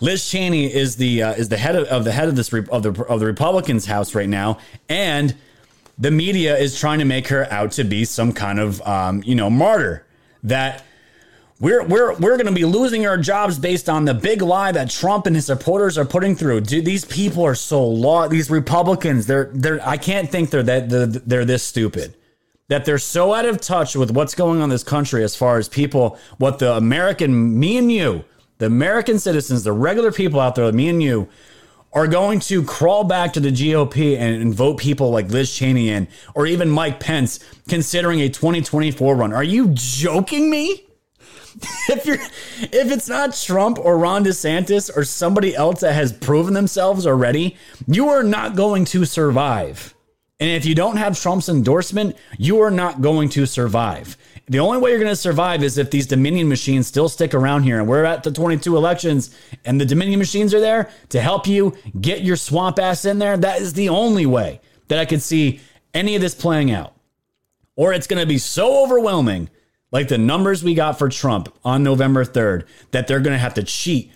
Liz Cheney is the uh, is the head of, of, the head of this of the of the Republicans House right now, and the media is trying to make her out to be some kind of um, you know martyr that we're we're we're going to be losing our jobs based on the big lie that Trump and his supporters are putting through. Dude, these people are so law. These Republicans, they're they're. I can't think they're that they're, they're this stupid. That they're so out of touch with what's going on in this country as far as people, what the American, me and you, the American citizens, the regular people out there, me and you, are going to crawl back to the GOP and, and, vote people like Liz Cheney in, or even Mike Pence, considering a 2024 run. Are you joking me? [LAUGHS] if you're if it's not Trump or Ron DeSantis or somebody else that has proven themselves already, you are not going to survive. And if you don't have Trump's endorsement, you are not going to survive. The only way you're going to survive is if these Dominion machines still stick around here and we're at the 22 elections and the Dominion machines are there to help you get your swamp ass in there. That is the only way that I could see any of this playing out. Or it's going to be so overwhelming, like the numbers we got for Trump on November 3rd, that they're going to have to cheat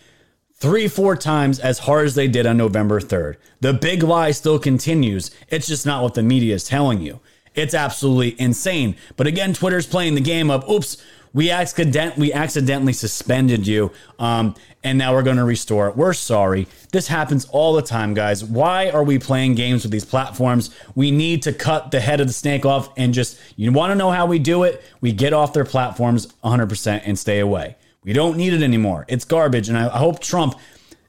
three, four times as hard as they did on November 3rd. The big lie still continues. It's just not what the media is telling you. It's absolutely insane. But again, Twitter's playing the game of, oops, We accident we accidentally suspended you, um, and now we're going to restore it. We're sorry. This happens all the time, guys. Why are we playing games with these platforms? We need to cut the head of the snake off and just you want to know how we do it? We get off their platforms 100% and stay away. We don't need it anymore. It's garbage, and I, I hope Trump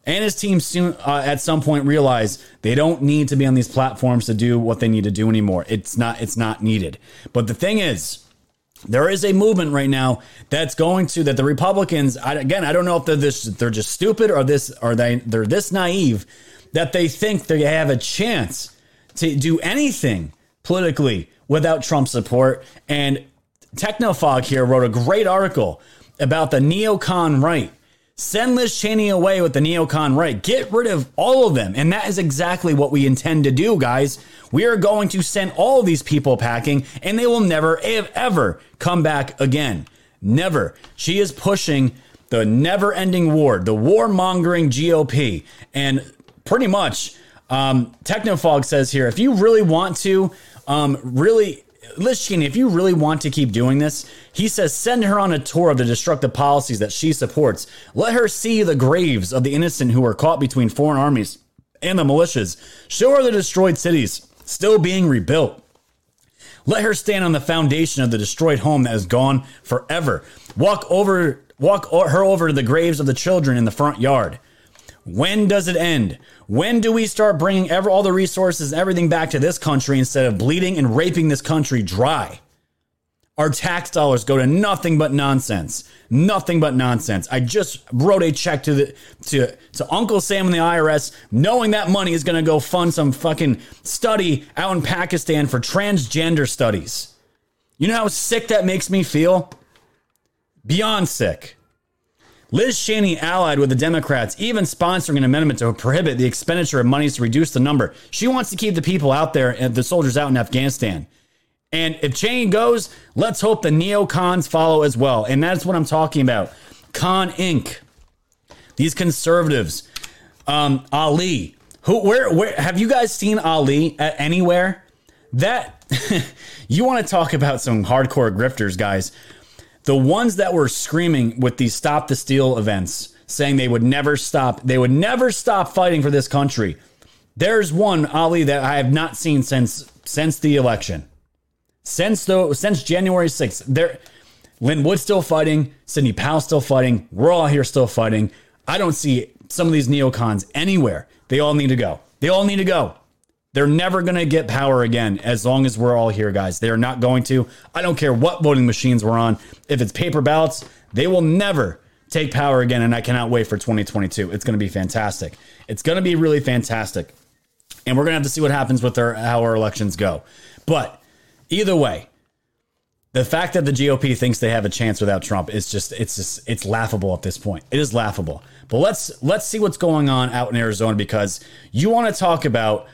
and his team soon uh, at some point realize they don't need to be on these platforms to do what they need to do anymore. It's not it's not needed. But the thing is, there is a movement right now that's going to that the Republicans I, again I don't know if they're this they're just stupid or this or they they're this naive that they think they have a chance to do anything politically without Trump support and Technofog here wrote a great article about the neocon right Send Liz Cheney away with the neocon right. Get rid of all of them. And that is exactly what we intend to do, guys. We are going to send all these people packing, and they will never, ever come back again. Never. She is pushing the never ending war, the warmongering GOP. And pretty much, um, Technofog says here if you really want to, um, really Liz if you really want to keep doing this, he says send her on a tour of the destructive policies that she supports. Let her see the graves of the innocent who were caught between foreign armies and the militias. Show her the destroyed cities still being rebuilt. Let her stand on the foundation of the destroyed home that is gone forever. Walk over, walk her over to the graves of the children in the front yard. When does it end? When do we start bringing ever, all the resources everything back to this country instead of bleeding and raping this country dry? Our tax dollars go to nothing but nonsense. Nothing but nonsense. I just wrote a check to the to to Uncle Sam and the IRS, knowing that money is going to go fund some fucking study out in Pakistan for transgender studies. You know how sick that makes me feel? Beyond sick. Liz Cheney allied with the Democrats, even sponsoring an amendment to prohibit the expenditure of monies to reduce the number. She wants to keep the people out there and the soldiers out in Afghanistan. And if Cheney goes, let's hope the neocons follow as well. And that's what I'm talking about. Con Inc. These conservatives. Um, Ali. Who where where have you guys seen Ali at anywhere? That [LAUGHS] you want to talk about some hardcore grifters, guys the ones that were screaming with these stop the steal events saying they would never stop they would never stop fighting for this country. There's one ali that i have not seen since since the election. Since the since january 6th there lin wood still fighting sidney powell still fighting we're all here still fighting. I don't see some of these neocons anywhere. They all need to go. They all need to go they're never going to get power again as long as we're all here, guys. They are not going to. I don't care what voting machines we're on. If it's paper ballots, they will never take power again. And I cannot wait for 2022. It's going to be fantastic. It's going to be really fantastic. And we're going to have to see what happens with our, how our elections go. But either way, the fact that the GOP thinks they have a chance without Trump is just it's just it's laughable at this point. It is laughable. But let's let's see what's going on out in Arizona because you want to talk about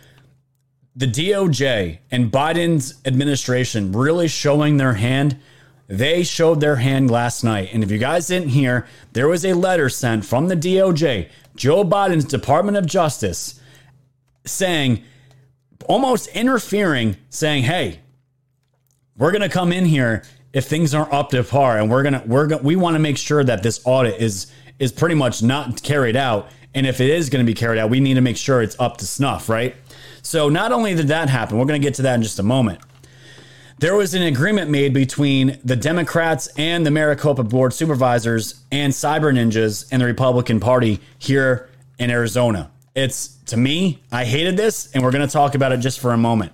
the DOJ and Biden's administration really showing their hand. They showed their hand last night. And if you guys didn't hear, there was a letter sent from the DOJ, Joe Biden's Department of Justice, saying, almost interfering, saying, hey, we're going to come in here if things aren't up to par and we're going to we're going we want to make sure that this audit is is pretty much not carried out and if it is going to be carried out we need to make sure it's up to snuff right so not only did that happen, we're going to get to that in just a moment. There was an agreement made between the Democrats and the Maricopa Board Supervisors and Cyber Ninjas and the Republican Party here in Arizona. It's to me, I hated this, and we're going to talk about it just for a moment.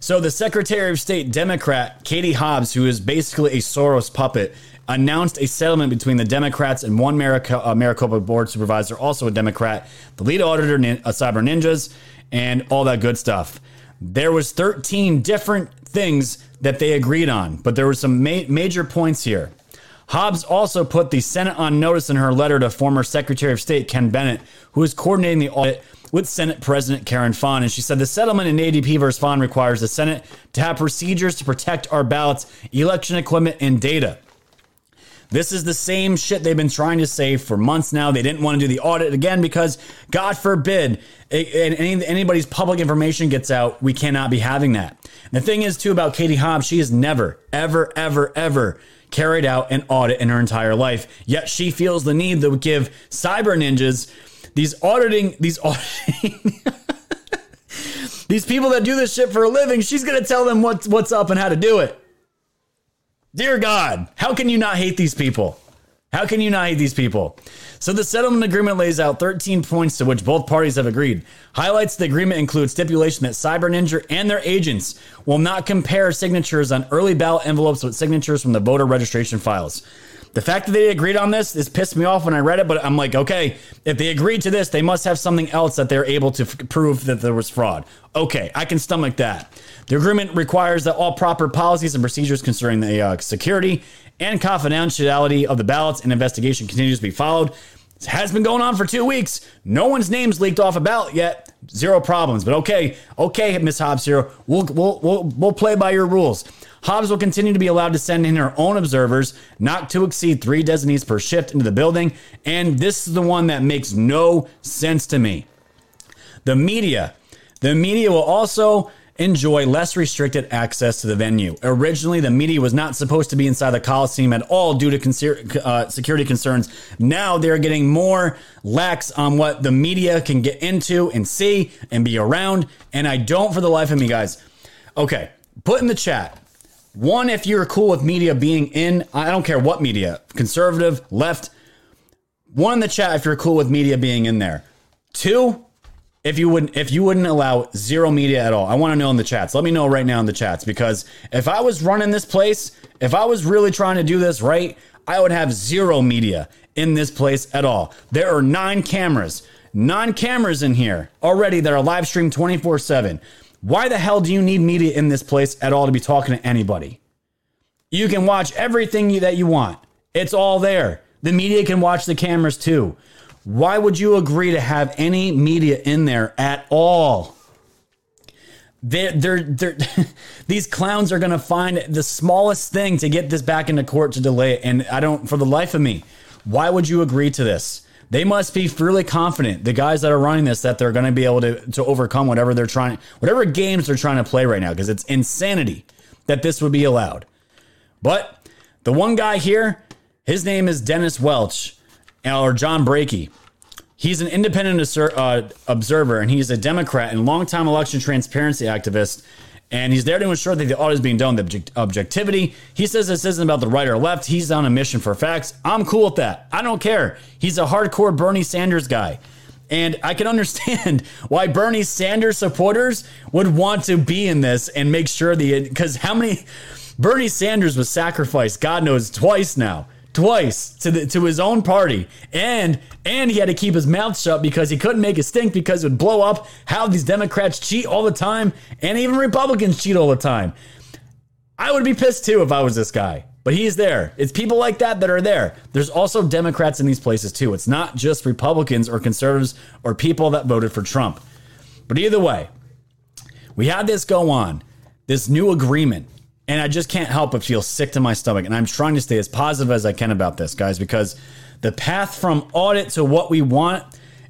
So, the Secretary of State Democrat, Katie Hobbs, who is basically a Soros puppet, announced a settlement between the Democrats and one Maricopa, uh, Maricopa board supervisor, also a Democrat, the lead auditor, uh, Cyber Ninjas, and all that good stuff. There was 13 different things that they agreed on, but there were some ma- major points here. Hobbs also put the Senate on notice in her letter to former Secretary of State Ken Bennett, who is coordinating the audit with Senate President Karen Fann. And she said the settlement in ADP versus Fann requires the Senate to have procedures to protect our ballots, election equipment, and data. This is the same shit they've been trying to say for months now. They didn't want to do the audit again because, God forbid, any, anybody's public information gets out, we cannot be having that. And the thing is, too, about Katie Hobbs, she has never, ever, ever, ever carried out an audit in her entire life. Yet she feels the need to give cyber ninjas these auditing, these auditing. [LAUGHS] these people that do this shit for a living, she's gonna tell them what's what's up and how to do it. Dear God, how can you not hate these people? How can you not hate these people? So the settlement agreement lays out 13 points to which both parties have agreed. Highlights the agreement include stipulation that Cyber Ninja and their agents will not compare signatures on early ballot envelopes with signatures from the voter registration files. The fact that they agreed on this, this pissed me off when I read it, but I'm like, okay, if they agreed to this, they must have something else that they're able to f- prove that there was fraud. Okay, I can stomach that. The agreement requires that all proper policies and procedures concerning the uh, security and confidentiality of the ballots and investigation continues to be followed. It has been going on for two weeks. No one's name's leaked off a ballot yet. Zero problems. But okay, okay, Miss Hobbs here. We'll, we'll, we'll, we'll play by your rules. Hobbs will continue to be allowed to send in her own observers, not to exceed three designees per shift into the building. And this is the one that makes no sense to me. The media. The media will also enjoy less restricted access to the venue. Originally, the media was not supposed to be inside the Coliseum at all due to conser- uh, security concerns. Now they're getting more lax on what the media can get into and see and be around. And I don't, for the life of me, guys. Okay, put in the chat one, if you're cool with media being in, I don't care what media, conservative, left. One in the chat if you're cool with media being in there. Two, if you wouldn't if you wouldn't allow zero media at all. I want to know in the chats. Let me know right now in the chats because if I was running this place, if I was really trying to do this right, I would have zero media in this place at all. There are nine cameras, nine cameras in here already that are live streamed 24 7. Why the hell do you need media in this place at all to be talking to anybody? You can watch everything you, that you want. It's all there. The media can watch the cameras too. Why would you agree to have any media in there at all? They're, they're, they're, [LAUGHS] these clowns are going to find the smallest thing to get this back into court to delay it. And I don't, for the life of me, why would you agree to this? They must be fairly confident, the guys that are running this, that they're going to be able to, to overcome whatever they're trying, whatever games they're trying to play right now, because it's insanity that this would be allowed. But the one guy here, his name is Dennis Welch or John Brakey. He's an independent uh, observer and he's a Democrat and longtime election transparency activist and he's there to ensure that the audit is being done with object- objectivity. He says this isn't about the right or left. He's on a mission for facts. I'm cool with that. I don't care. He's a hardcore Bernie Sanders guy. And I can [LAUGHS] understand why Bernie Sanders supporters would want to be in this and make sure the because how many Bernie Sanders was sacrificed, God knows, twice now twice to the, to his own party, and and he had to keep his mouth shut because he couldn't make a stink because it would blow up. How these Democrats cheat all the time, and even Republicans cheat all the time. I would be pissed too if I was this guy. But he's there. It's people like that that are there. There's also Democrats in these places too. It's not just Republicans or conservatives or people that voted for Trump. But either way, we had this go on, this new agreement and I just can't help but feel sick to my stomach. And I'm trying to stay as positive as I can about this, guys, because the path from audit to what we want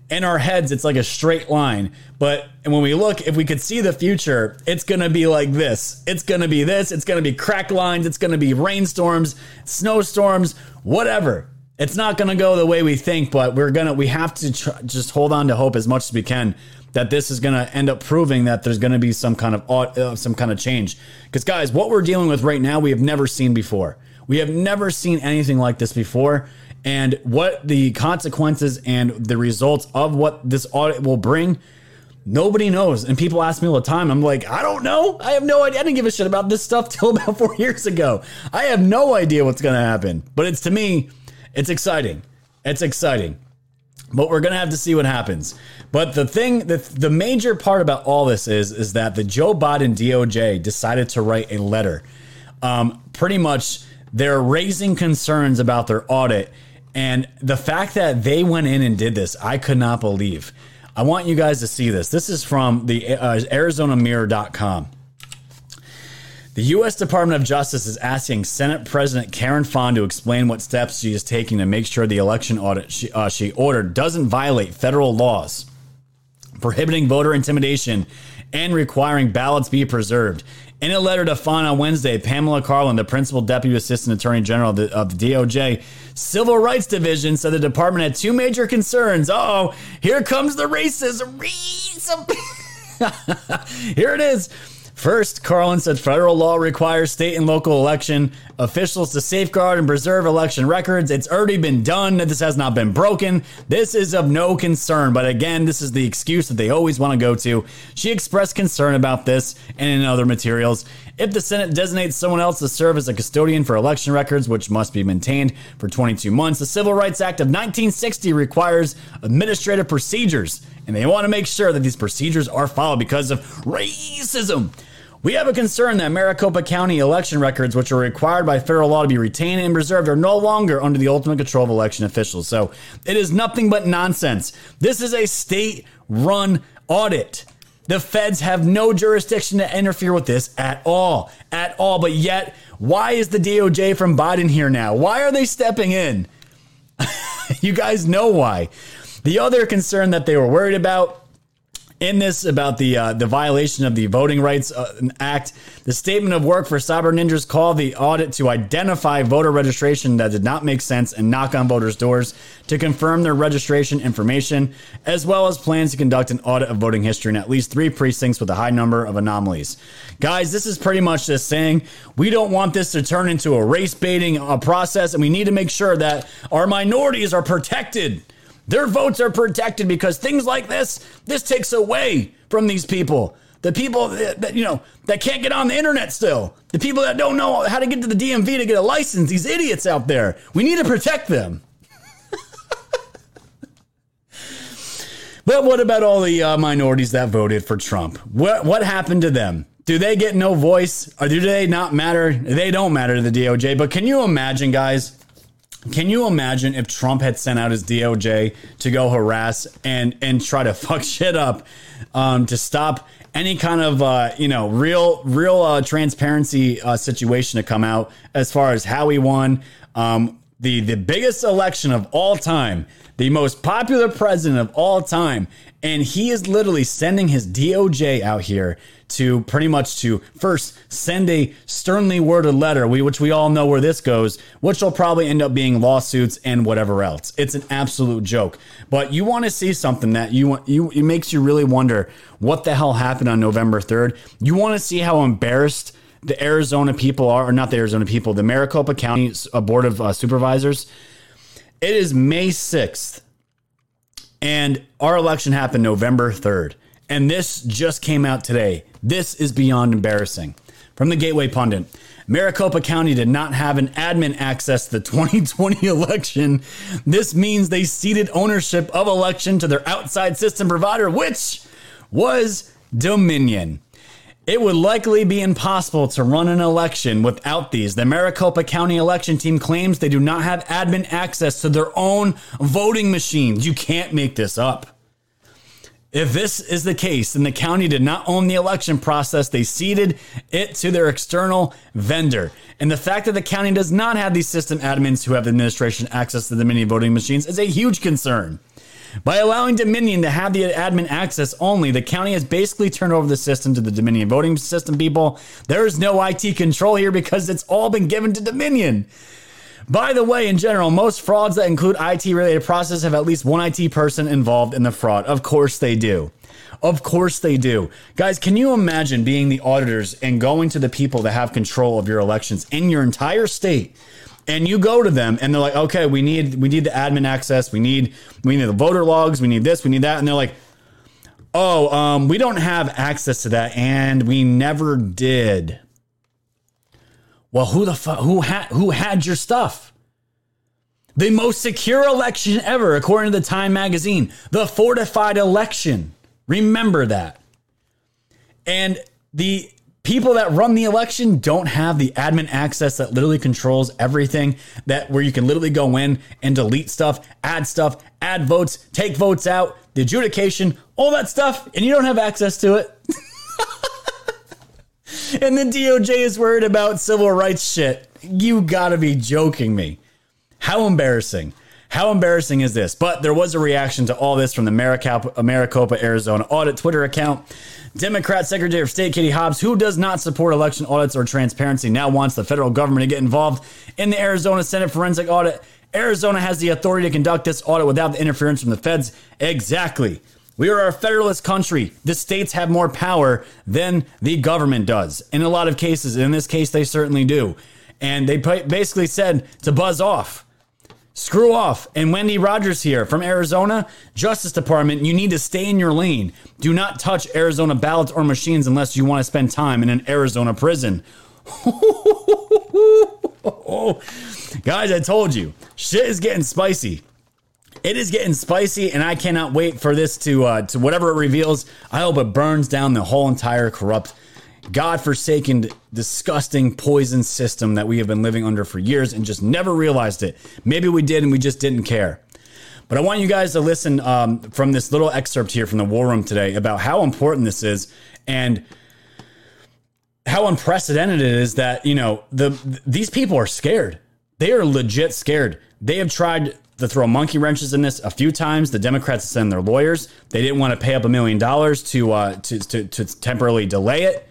in our heads, it's like a straight line. But and when we look, if we could see the future, it's going to be like this. It's going to be this. It's going to be crack lines. It's going to be rainstorms, snowstorms, whatever. It's not going to go the way we think, but we're going to, we have to tr- just hold on to hope as much as we can that this is going to end up proving that there's going to be some kind of uh, some kind of change. Because guys, what we're dealing with right now, we have never seen before. We have never seen anything like this before. And what the consequences and the results of what this audit will bring, nobody knows. And people ask me all the time. I'm like, I don't know. I have no idea. I didn't give a shit about this stuff [LAUGHS] till about four years ago. I have no idea what's going to happen. But it's to me, it's exciting. It's exciting. But we're gonna have to see what happens. But the thing, the, the major part about all this is, is that the Joe Biden DOJ decided to write a letter. Um, pretty much, they're raising concerns about their audit, and the fact that they went in and did this, I could not believe. I want you guys to see this. This is from the uh, ArizonaMirror.com. The U.S. Department of Justice is asking Senate President Karen Fann to explain what steps she is taking to make sure the election audit she, uh, she ordered doesn't violate federal laws prohibiting voter intimidation and requiring ballots be preserved. In a letter to Fann on Wednesday, Pamela Karlan, the principal deputy assistant attorney general of the, of the DOJ Civil Rights Division, said the department had two major concerns. Oh, here comes the. Racism. [LAUGHS] here it is. First, Karlan said federal law requires state and local election officials to safeguard and preserve election records. It's already been done. This has not been broken. This is of no concern. But again, this is the excuse that they always want to go to. She expressed concern about this and in other materials. If the Senate designates someone else to serve as a custodian for election records, which must be maintained for 22 months, the Civil Rights Act of 1960 requires administrative procedures. And they want to make sure that these procedures are followed because of racism. We have a concern that Maricopa County election records, which are required by federal law to be retained and preserved, are no longer under the ultimate control of election officials. So it is nothing but nonsense. This is a state run audit. The feds have no jurisdiction to interfere with this at all. At all. But yet, why is the DOJ from Biden here now? Why are they stepping in? [LAUGHS] you guys know why. The other concern that they were worried about in this about the uh, the violation of the Voting Rights uh, Act. The statement of work for Cyber Ninjas called the audit to identify voter registration that did not make sense and knock on voters' doors to confirm their registration information, as well as plans to conduct an audit of voting history in at least three precincts with a high number of anomalies. Guys, this is pretty much just saying we don't want this to turn into a race baiting uh, process, and we need to make sure that our minorities are protected. Their votes are protected because things like this, this takes away from these people. The people that, that, you know that can't get on the internet still. The people that don't know how to get to the DMV to get a license. These idiots out there. We need to protect them. [LAUGHS] but what about all the uh, minorities that voted for Trump? What what happened to them? Do they get no voice, or do they not matter? They don't matter to the DOJ. But can you imagine, guys? Can you imagine if Trump had sent out his DOJ to go harass and and try to [LAUGHS] fuck shit up um, to stop any kind of uh, you know real real uh, transparency uh, situation to come out as far as how he won um, the the biggest election of all time, the most popular president of all time, and he is literally sending his DOJ out here to pretty much to first send a sternly worded letter, which we all know where this goes, which will probably end up being lawsuits and whatever else. It's an absolute joke. But you want to see something that you you it makes you really wonder what the hell happened on November 3rd. You want to see how embarrassed the Arizona people are, or not the Arizona people, the Maricopa County uh, Board of uh, Supervisors. It is May 6th, and our election happened November 3rd. And this just came out today. This is beyond embarrassing. From the Gateway Pundit Maricopa County did not have an admin access to the [LAUGHS] 2020 election. This means they ceded ownership of election to their outside system provider, which was Dominion. It would likely be impossible to run an election without these. The Maricopa County election team claims they do not have admin access to their own voting machines. You can't make this up. If this is the case, then the county did not own the election process. They ceded it to their external vendor. And the fact that the county does not have these system admins who have administration access to the mini voting machines is a huge concern. By allowing Dominion to have the admin access only, the county has basically turned over the system to the Dominion voting system people. There is no IT control here because it's all been given to Dominion. By the way, in general, most frauds that include IT related processes have at least one IT person involved in the fraud. Of course they do. Of course they do. Guys, can you imagine being the auditors and going to the people that have control of your elections in your entire state? And you go to them and they're like, okay, we need we need the admin access, we need we need the voter logs, we need this, we need that. And they're like, oh, um, we don't have access to that, and we never did. Well, who the fuck who had who had your stuff? The most secure election ever, according to the Time magazine, the fortified election. Remember that. And the people that run the election don't have the admin access that literally controls everything that where you can literally go in and delete stuff, add stuff, add votes, take votes out, the adjudication, all that stuff, and you don't have access to it. [LAUGHS] and the DOJ is worried about civil rights shit. You gotta be joking me. How embarrassing. How embarrassing is this? But there was a reaction to all this from the Maricopa, Maricopa Arizona audit Twitter account. Democrat Secretary of State Katie Hobbs, who does not support election audits or transparency, now wants the federal government to get involved in the Arizona Senate forensic audit. Arizona has the authority to conduct this audit without the interference from the feds. Exactly. We are a federalist country. The states have more power than the government does. In a lot of cases, in this case, they certainly do. And they basically said to buzz off. Screw off. And Wendy Rogers here from Arizona, Justice Department, you need to stay in your lane. Do not touch Arizona ballots or machines unless you want to spend time in an Arizona prison. [LAUGHS] Guys, I told you, shit is getting spicy. It is getting spicy, and I cannot wait for this to uh, to whatever it reveals. I hope it burns down the whole entire corrupt godforsaken, disgusting poison system that we have been living under for years and just never realized it. Maybe we did and we just didn't care. But I want you guys to listen um, from this little excerpt here from the War Room today about how important this is and how unprecedented it is that you know the these people are scared. They are legit scared. They have tried to throw monkey wrenches in this a few times. The Democrats send their lawyers. They didn't want to pay up a million dollars to, uh, to to to temporarily delay it.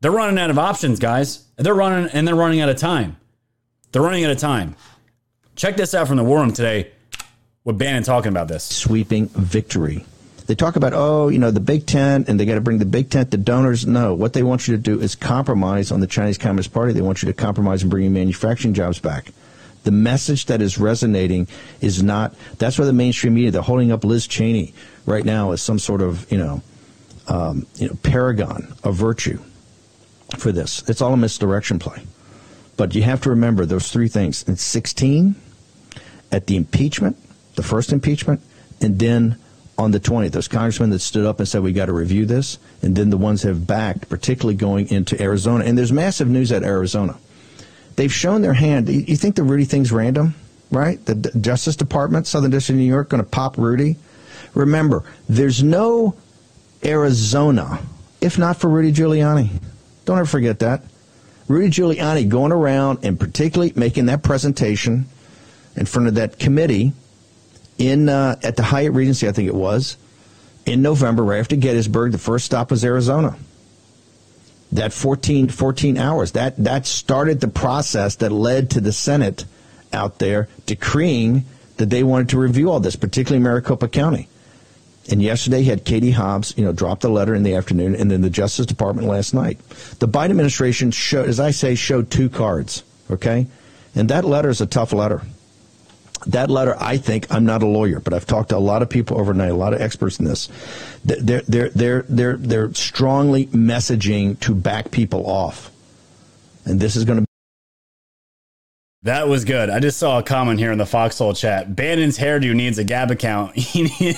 They're running out of options, guys. They're running and they're running out of time. They're running out of time. Check this out from the War Room today with Bannon talking about this. Sweeping victory. They talk about, oh, you know, the big tent and they got to bring the big tent to donors. No, what they want you to do is compromise on the Chinese Communist Party. They want you to compromise and bring manufacturing jobs back. The message that is resonating is not, that's why the mainstream media, they're holding up Liz Cheney right now as some sort of, you know, um, you know, paragon of virtue for this. It's all a misdirection play. But you have to remember those three things. In 16, at the impeachment, the first impeachment, and then on the 20th, those congressmen that stood up and said we got to review this, and then the ones have backed, particularly going into Arizona. And there's massive news at Arizona. They've shown their hand. You think the Rudy thing's random, right? The Justice Department, Southern District of New York, going to pop Rudy. Remember, there's no Arizona if not for Rudy Giuliani. Don't ever forget that. Rudy Giuliani going around and particularly making that presentation in front of that committee in uh, at the Hyatt Regency, I think it was, in November, right after Gettysburg. The first stop was Arizona. That 14, 14 hours, that, that started the process that led to the Senate out there decreeing that they wanted to review all this, particularly Maricopa County. And yesterday had Katie Hobbs, you know, drop the letter in the afternoon, and then the Justice Department last night. The Biden administration showed, as I say, showed two cards. Okay, and that letter is a tough letter. That letter, I think, I'm not a lawyer, but I've talked to a lot of people overnight, a lot of experts in this. They're they're they're they're they're strongly messaging to back people off, and this is going to. That was good. I just saw a comment here in the Foxhole chat. Bannon's hairdo needs a Gab account. [LAUGHS] He, need,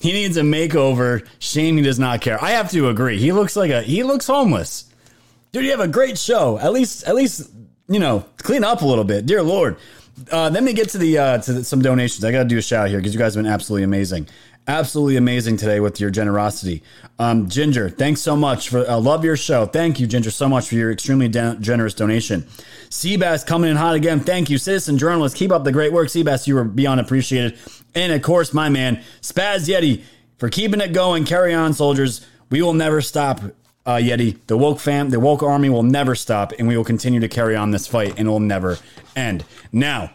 he needs a makeover. Shame he does not care. I have to agree. He looks like a he looks homeless. Dude, you have a great show. At least at least you know clean up a little bit. Dear Lord. Uh, let me get to the uh, to the, some donations. I got to do a shout out here because you guys have been absolutely amazing absolutely amazing today with your generosity. Um, Ginger, thanks so much for. I uh, love your show. Thank you, Ginger, so much for your extremely de- generous donation. Seabass coming in hot again. Thank you, citizen journalist. Keep up the great work, Seabass. You were beyond appreciated. And of course, my man Spaz Yeti for keeping it going. Carry on, soldiers. We will never stop. Uh, Yeti, the woke fam, the woke army will never stop, and we will continue to carry on this fight, and it will never end. Now,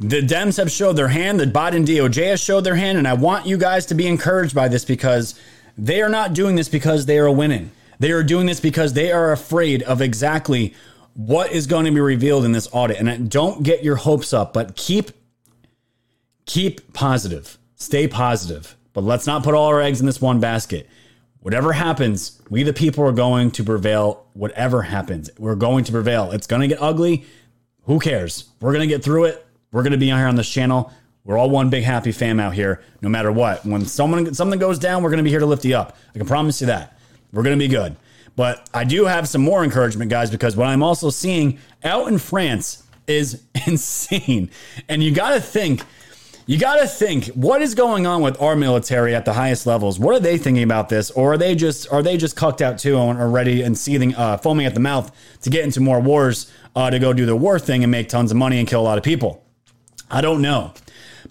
the Dems have showed their hand, the Biden DOJ has showed their hand, and I want you guys to be encouraged by this because they are not doing this because they are winning. They are doing this because they are afraid of exactly what is going to be revealed in this audit. And don't get your hopes up, but keep keep positive. Stay positive. But let's not put all our eggs in this one basket. Whatever happens, we the people are going to prevail. Whatever happens, we're going to prevail. It's going to get ugly. Who cares? We're going to get through it. We're going to be here on this channel. We're all one big happy fam out here, no matter what. When someone something goes down, we're going to be here to lift you up. I can promise you that. We're going to be good. But I do have some more encouragement, guys, because what I'm also seeing out in France is [LAUGHS] insane. And you got to think you got to think what is going on with our military at the highest levels. What are they thinking about this, or are they just are they just cucked out too and are ready and seething, uh, foaming at the mouth to get into more wars uh, to go do the war thing and make tons of money and kill a lot of people? I don't know.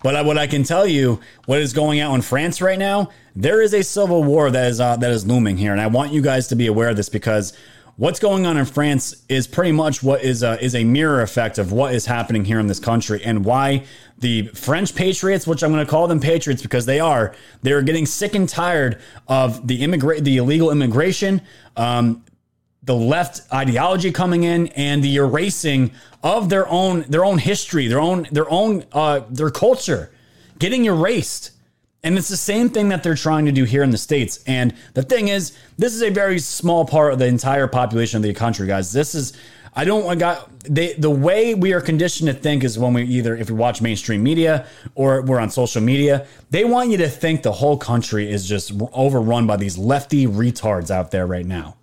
But I, what I can tell you, what is going out in France right now, there is a civil war that is uh, that is looming here, and I want you guys to be aware of this because what's going on in France is pretty much what is a, is a mirror effect of what is happening here in this country and why the French patriots, which I'm going to call them patriots because they are, they're getting sick and tired of the immigrate, the illegal immigration, um, the left ideology coming in, and the erasing of their own their own history, their own their own uh, their culture, getting erased. And it's the same thing that they're trying to do here in the States. And the thing is, this is a very small part of the entire population of the country, guys. This is, I don't, I got, they, the way we are conditioned to think is when we either, if we watch mainstream media or we're on social media, they want you to think the whole country is just overrun by these lefty retards out there right now.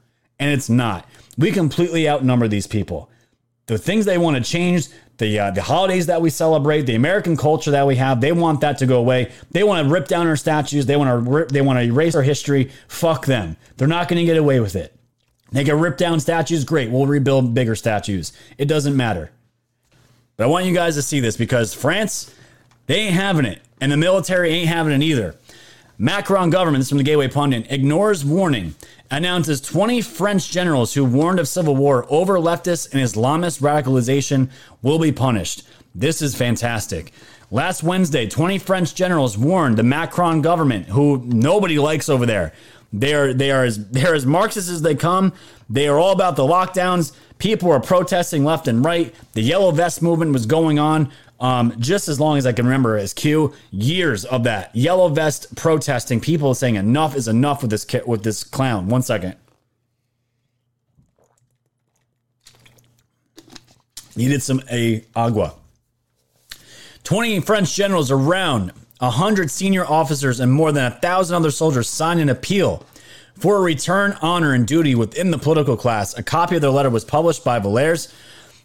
And it's not. We completely outnumber these people. The things they want to change, the uh, the holidays that we celebrate, the American culture that we have. They want that to go away. They want to rip down our statues. They want to rip, they want to erase our history. Fuck them. They're not going to get away with it. They can rip down statues. Great. We'll rebuild bigger statues. It doesn't matter. But I want you guys to see this because France, they ain't having it, and the military ain't having it either. Macron government, from the Gateway Pundit, ignores warning, announces 20 French generals who warned of civil war over leftist and Islamist radicalization will be punished. This is fantastic. Last Wednesday, 20 French generals warned the Macron government, who nobody likes over there. They are they are as they're as Marxist as they come. They are all about the lockdowns. People are protesting left and right. The yellow vest movement was going on um, just as long as I can remember as Q, years of that yellow vest protesting, people saying enough is enough with this with this clown. One second. Needed some a agua. 20 French generals around 100 senior officers and more than a thousand other soldiers signed an appeal for a return honor and duty within the political class. A copy of their letter was published by Valeurs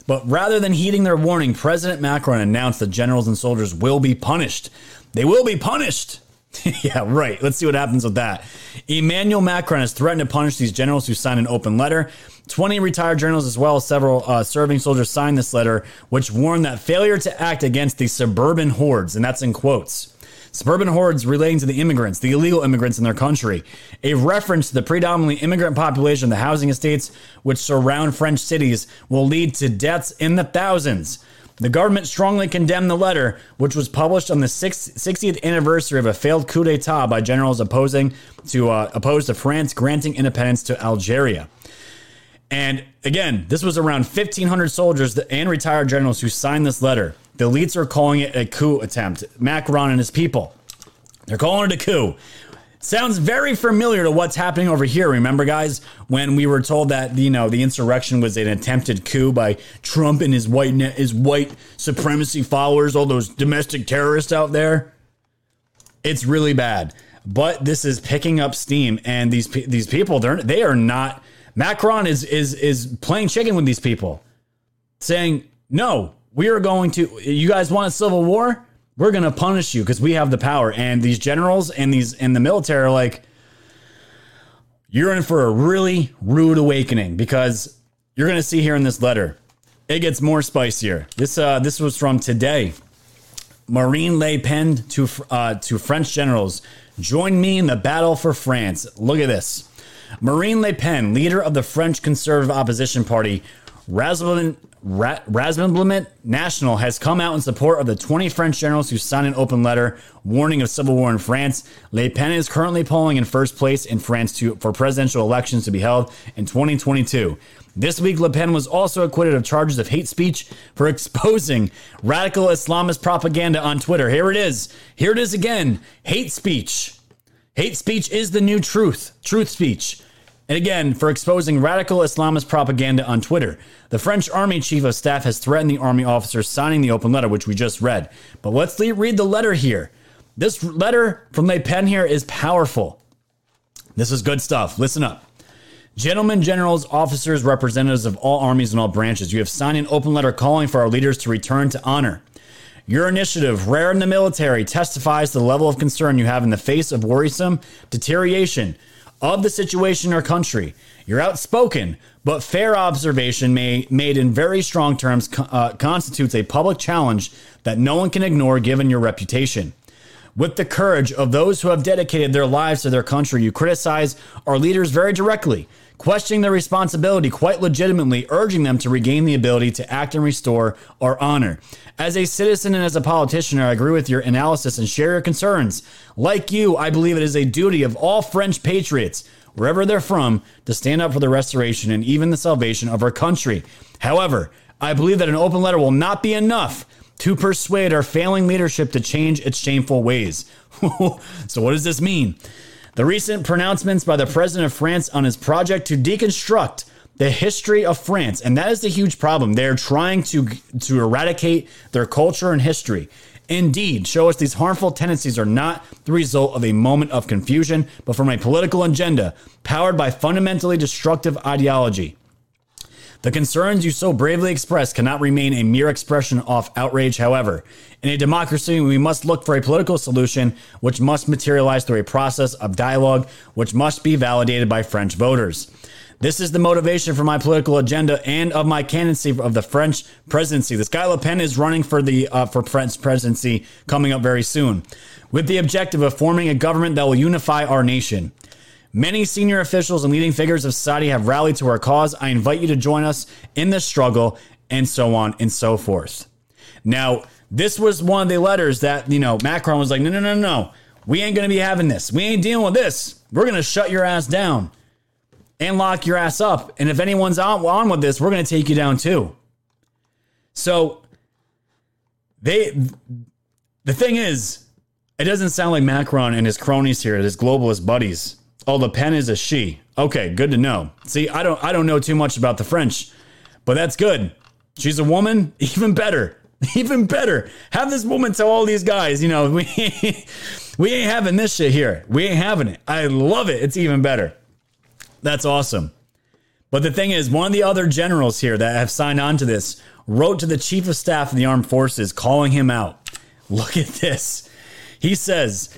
but rather than heeding their warning, President Macron announced that generals and soldiers will be punished. They will be punished. [LAUGHS] yeah, right. Let's see what happens with that. Emmanuel Macron has threatened to punish these generals who signed an open letter. 20 retired generals, as well as several uh, serving soldiers, signed this letter, which warned that failure to act against the suburban hordes, and that's in quotes, suburban hordes relating to the immigrants, the illegal immigrants in their country, a reference to the predominantly immigrant population, of the housing estates which surround French cities, will lead to deaths in the thousands. The government strongly condemned the letter, which was published on the 60th anniversary of a failed coup d'état by generals opposing to uh, opposed to France granting independence to Algeria. And again, this was around 1,500 soldiers and retired generals who signed this letter. The elites are calling it a coup attempt. Macron and his people. They're calling it a coup. Sounds very familiar to what's happening over here. Remember, guys, when we were told that you know the insurrection was an attempted coup by Trump and his white his white supremacy followers, all those domestic terrorists out there. It's really bad, but this is picking up steam, and these these people they're they are not. Macron is is is playing chicken with these people, saying no, we are going to, you guys want a civil war? We're going to punish you because we have the power. And these generals and these and the military are like, you're in for a really rude awakening because you're going to see here in this letter, it gets more spicier. This uh, this was from today. Marine Le Pen to uh, to French generals, join me in the battle for France. Look at this. Marine Le Pen, leader of the French Conservative Opposition Party, Rassemblement, Rassemblement National has come out in support of the 20 French generals who signed an open letter warning of civil war in France. Le Pen is currently polling in first place in France to, for presidential elections to be held in 2022. This week, Le Pen was also acquitted of charges of hate speech for [LAUGHS] exposing radical Islamist propaganda on Twitter. Here it is. Here it is again. Hate speech. Hate speech is the new truth. Truth speech and again for exposing radical Islamist propaganda on Twitter. The French Army Chief of Staff has threatened the Army officers signing the open letter, which we just read. But let's read the letter here. This letter from Le Pen here is powerful. This is good stuff. Listen up. Gentlemen, generals, officers, representatives of all armies and all branches, you have signed an open letter calling for our leaders to return to honor. Your initiative, rare in the military, testifies to the level of concern you have in the face of worrisome deterioration of the situation our country. You're outspoken, but fair observation may, made in very strong terms uh, constitutes a public challenge that no one can ignore given your reputation. With the courage of those who have dedicated their lives to their country, you criticize our leaders very directly, questioning their responsibility quite legitimately, urging them to regain the ability to act and restore our honor. As a citizen and as a politician, I agree with your analysis and share your concerns. Like you, I believe it is a duty of all French patriots, wherever they're from, to stand up for the restoration and even the salvation of our country. However, I believe that an open letter will not be enough to persuade our failing leadership to change its shameful ways. [LAUGHS] so, what does this mean? The recent pronouncements by the president of France on his project to deconstruct the history of France, and that is the huge problem. They're trying to to eradicate their culture and history. Indeed, show us these harmful tendencies are not the result of a moment of confusion, but from a political agenda powered by fundamentally destructive ideology. The concerns you so bravely express cannot remain a mere expression of outrage, however. In a democracy, we must look for a political solution which must materialize through a process of dialogue which must be validated by French voters. This is the motivation for my political agenda and of my candidacy of the French presidency. This guy Le Pen is running for the uh, for French presidency coming up very soon, with the objective of forming a government that will unify our nation. Many senior officials and leading figures of society have rallied to our cause. I invite you to join us in this struggle, and so on and so forth. Now, this was one of the letters that, you know, Macron was like, no, no, no, no. We ain't going to be having this. We ain't dealing with this. We're going to shut your ass down and lock your ass up. And if anyone's on, on with this, we're going to take you down too. So, they, the thing is, it doesn't sound like Macron and his cronies here, his globalist buddies, Oh, Le Pen is a she. Okay, good to know. See, I don't I don't know too much about the French, but that's good. She's a woman, [LAUGHS] even better. [LAUGHS] Even better. Have this woman tell all these guys, you know, [LAUGHS] we we ain't having this shit here. We ain't having it. I love it. It's even better. That's awesome. But the thing is, one of the other generals here that have signed on to this wrote to the chief of staff of the armed forces calling him out. Look at this. He says,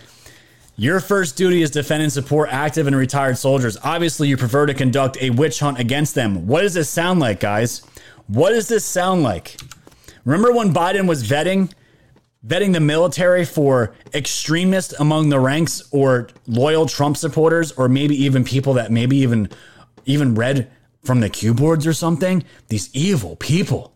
your first duty is defend and support active and retired soldiers. Obviously, you prefer to conduct a witch hunt against them. What does this sound like, guys? What does this sound like? Remember when Biden was vetting vetting the military for extremists among the ranks or loyal Trump supporters or maybe even people that maybe even even read from the Q boards or something? These evil people.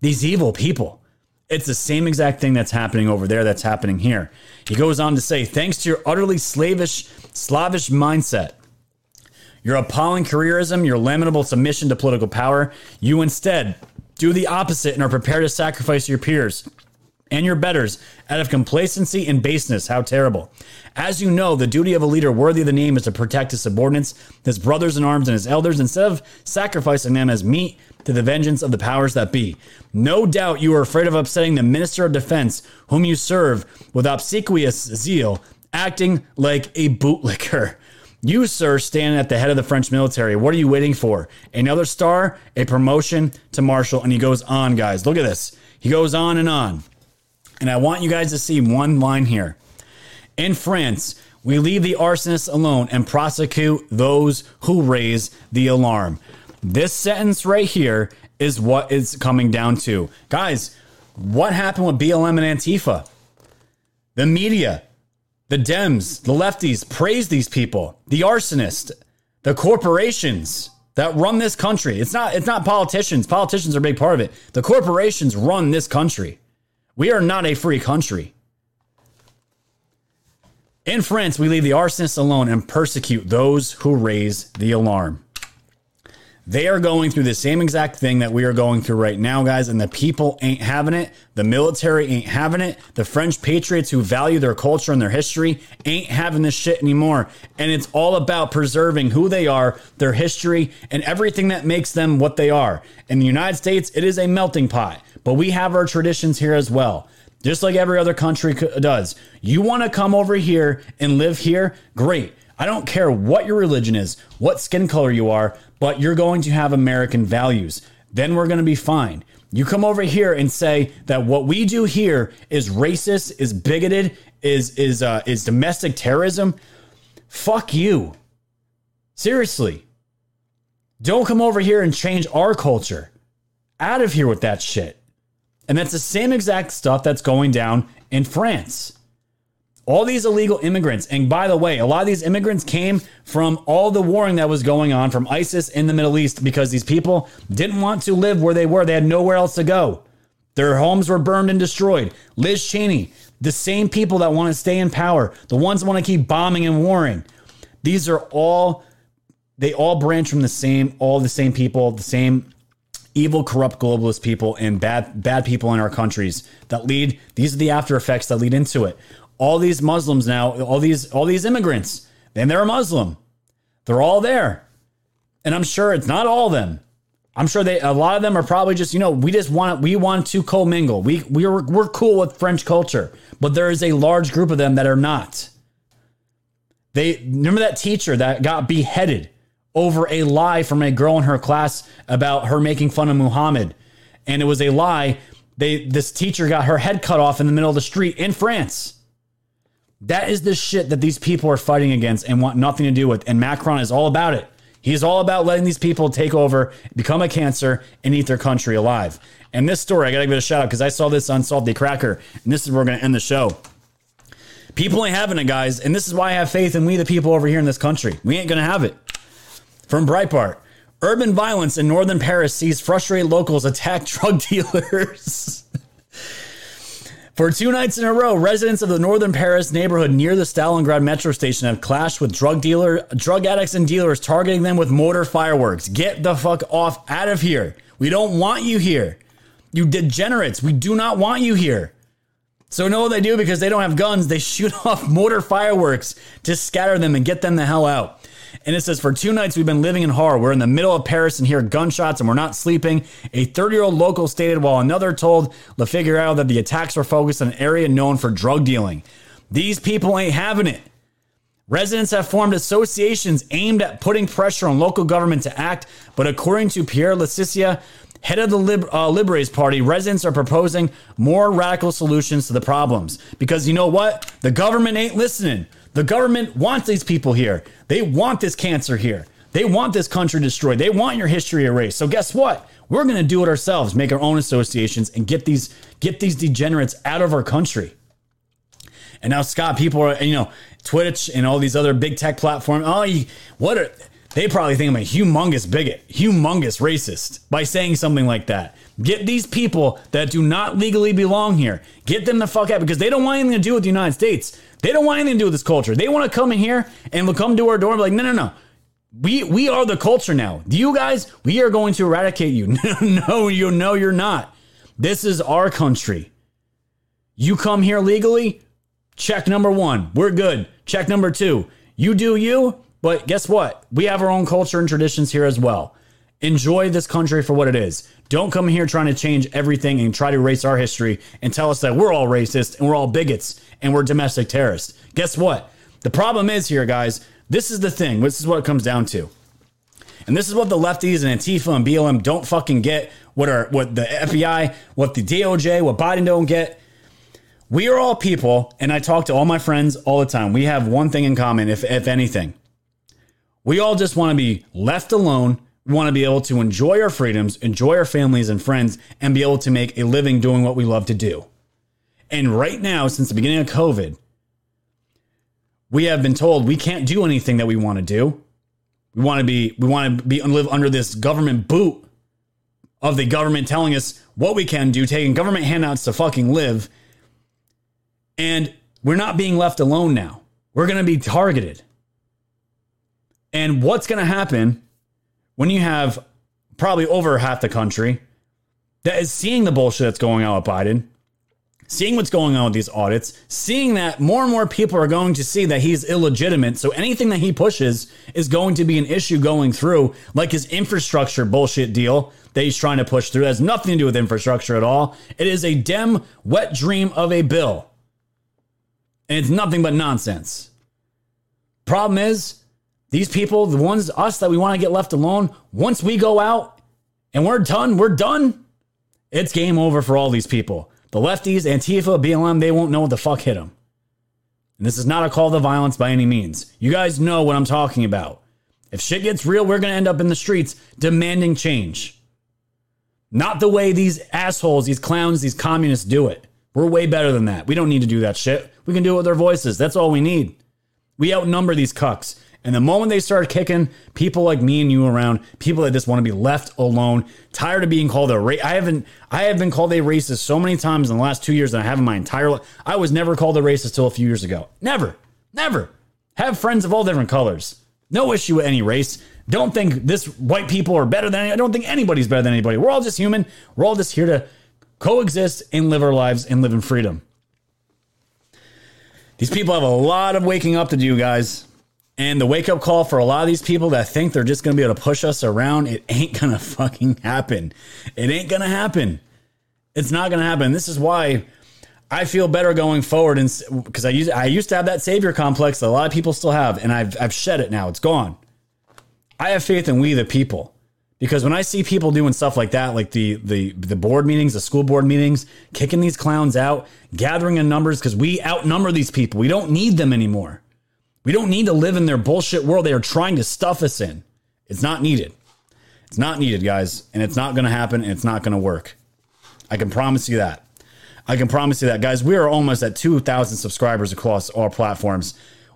These evil people. It's the same exact thing that's happening over there that's happening here. He goes on to say, thanks to your utterly slavish, slavish mindset, your appalling careerism, your lamentable submission to political power, you instead do the opposite and are prepared to sacrifice your peers and your betters out of complacency and baseness. How terrible. As you know, the duty of a leader worthy of the name is to protect his subordinates, his brothers in arms, and his elders instead of sacrificing them as meat to the vengeance of the powers that be. No doubt you are afraid of upsetting the Minister of Defense, whom you serve with obsequious zeal, acting like a bootlicker. You, sir, stand at the head of the French military. What are you waiting for? Another star, a promotion to marshal, and he goes on, guys. Look at this. He goes on and on. And I want you guys to see one line here. In France, we leave the arsonists alone and prosecute those who raise the alarm. This sentence right here is what it's coming down to. Guys, what happened with BLM and Antifa? The media, the Dems, the lefties praise these people, the arsonists, the corporations that run this country. It's not it's not politicians. Politicians are a big part of it. The corporations run this country. We are not a free country. In France, we leave the arsonists alone and persecute those who raise the alarm. They are going through the same exact thing that we are going through right now, guys, and the people ain't having it. The military ain't having it. The French patriots who value their culture and their history ain't having this shit anymore. And it's all about preserving who they are, their history, and everything that makes them what they are. In the United States, it is a melting pot, but we have our traditions here as well just like every other country does. You want to come over here and live here? Great. I don't care what your religion is, what skin color you are, but you're going to have American values. Then we're going to be fine. You come over here and say that what we do here is racist, is bigoted, is is uh, is domestic terrorism. Fuck you. Seriously. Don't come over here and change our culture. Out of here with that shit. And that's the same exact stuff that's going down in France. All these illegal immigrants, and by the way, a lot of these immigrants came from all the warring that was going on from ISIS in the Middle East because these people didn't want to live where they were. They had nowhere else to go. Their homes were burned and destroyed. Liz Cheney, the same people that want to stay in power, the ones that want to keep bombing and warring. These are all, they all branch from the same, all the same people, the same evil, corrupt globalist people and bad, bad people in our countries that lead, these are the after effects that lead into it all these Muslims now, all these all these immigrants, and they're a Muslim. They're all there. And I'm sure it's not all of them. I'm sure they a lot of them are probably just, you know, we just want we want to commingle. We we're we're cool with French culture, but there is a large group of them that are not. They remember that teacher that got beheaded over a lie from a girl in her class about her making fun of Muhammad. And it was a lie. They this teacher got her head cut off in the middle of the street in France. That is the shit that these people are fighting against and want nothing to do with. And Macron is all about it. He's all about letting these people take over, become a cancer, and eat their country alive. And this story, I gotta give it a shout out because I saw this on Salty Cracker, and this is where we're gonna end the show. People ain't having it, guys, and this is why I have faith in we, the people over here in this country. We ain't gonna have it. From Breitbart, urban violence in northern Paris sees frustrated locals attack [LAUGHS] drug dealers. For two nights in a row, residents of the northern Paris neighborhood near the Stalingrad metro station have clashed with drug dealer, drug addicts and dealers targeting them with mortar fireworks. Get the fuck off out of here. We don't want you here. You degenerates. We do not want you here. So know what they do because they don't have guns. They [LAUGHS] shoot off mortar fireworks to scatter them and get them the hell out. And it says, For two nights, we've been living in horror. We're in the middle of Paris and hear gunshots and we're not sleeping. A 30 year old local stated, while another told Le Figaro that the attacks were focused on an area known for drug dealing. These people ain't having it. Residents have formed associations aimed at putting pressure on local government to act, but according to Pierre Liscia, head of the Lib- uh, Party, residents are proposing more radical solutions to the problems. Because you know what? The government ain't listening. The government wants these people here. They want this cancer here. They want this country destroyed. They want your history erased. So guess what? We're going to do it ourselves, make our own associations and get these get these degenerates out of our country. And now Scott, people are you know, Twitch and all these other big tech platforms. Oh, you, what are they probably think I'm a humongous bigot, humongous racist by saying something like that. Get these people that do not legally belong here. Get them the fuck out because they don't want anything to do with the United States. They don't want anything to do with this culture. They want to come in here and we'll come to our door and be like, no, no, no. We we are the culture now. You guys, we are going to eradicate you. [LAUGHS] no, you know you're not. This is our country. You come here legally, check number one. We're good. Check number two. You do you, but guess what? We have our own culture and traditions here as well. Enjoy this country for what it is. Don't come here trying to change everything and try to erase our history and tell us that we're all racist and we're all bigots and we're domestic terrorists. Guess what? The problem is here, guys. This is the thing. This is what it comes down to. And this is what the lefties and Antifa and BLM don't fucking get. What are what the FBI, what the DOJ, what Biden don't get. We are all people, and I talk to all my friends all the time. We have one thing in common, if if anything. We all just want to be left alone want to be able to enjoy our freedoms, enjoy our families and friends, and be able to make a living doing what we love to do. And right now, since the beginning of COVID, we have been told we can't do anything that we want to do. We want to be we want to be live under this government boot of the government telling us what we can do, taking government handouts to fucking live. And we're not being left alone now. We're going to be targeted. And what's going to happen when you have probably over half the country that is seeing the bullshit that's going on with Biden, seeing what's going on with these audits, seeing that more and more people are going to see that he's illegitimate. So anything that he pushes is going to be an issue going through, like his infrastructure bullshit deal that he's trying to push through. It has nothing to do with infrastructure at all. It is a Dem wet dream of a bill. And it's nothing but nonsense. Problem is, these people, the ones, us that we want to get left alone, once we go out and we're done, we're done. It's game over for all these people. The lefties, Antifa, BLM, they won't know what the fuck hit them. And this is not a call to violence by any means. You guys know what I'm talking about. If shit gets real, we're going to end up in the streets demanding change. Not the way these assholes, these clowns, these communists do it. We're way better than that. We don't need to do that shit. We can do it with our voices. That's all we need. We outnumber these cucks. And the moment they start kicking people like me and you around, people that just want to be left alone, tired of being called a race. I haven't, I have been called a racist so many times in the last two years than I have in my entire life. I was never called a racist till a few years ago. Never, never. Have friends of all different colors. No issue with any race. Don't think this white people are better than I don't think anybody's better than anybody. We're all just human. We're all just here to coexist and live our lives and live in freedom. These people have a lot of waking up to do, guys. And the wake up call for a lot of these people that think they're just going to be able to push us around, it ain't going [LAUGHS] to fucking happen. It ain't going to happen. It's not going to happen. This is why I feel better going forward and because I used I used to have that savior complex that a lot of people still have and I've I've shed it now. It's gone. I have faith in we the people. Because when I see people doing stuff like that, like the the the board meetings, the school board meetings, kicking these clowns out, gathering in numbers because we outnumber these people. We don't need them anymore. We don't need to live in their bullshit world they are trying to stuff us in. It's not needed. It's not needed, guys, and it's not going to happen and it's not going to work. I can promise you that. I can promise you that, guys. We are almost at 2,000 subscribers across all platforms.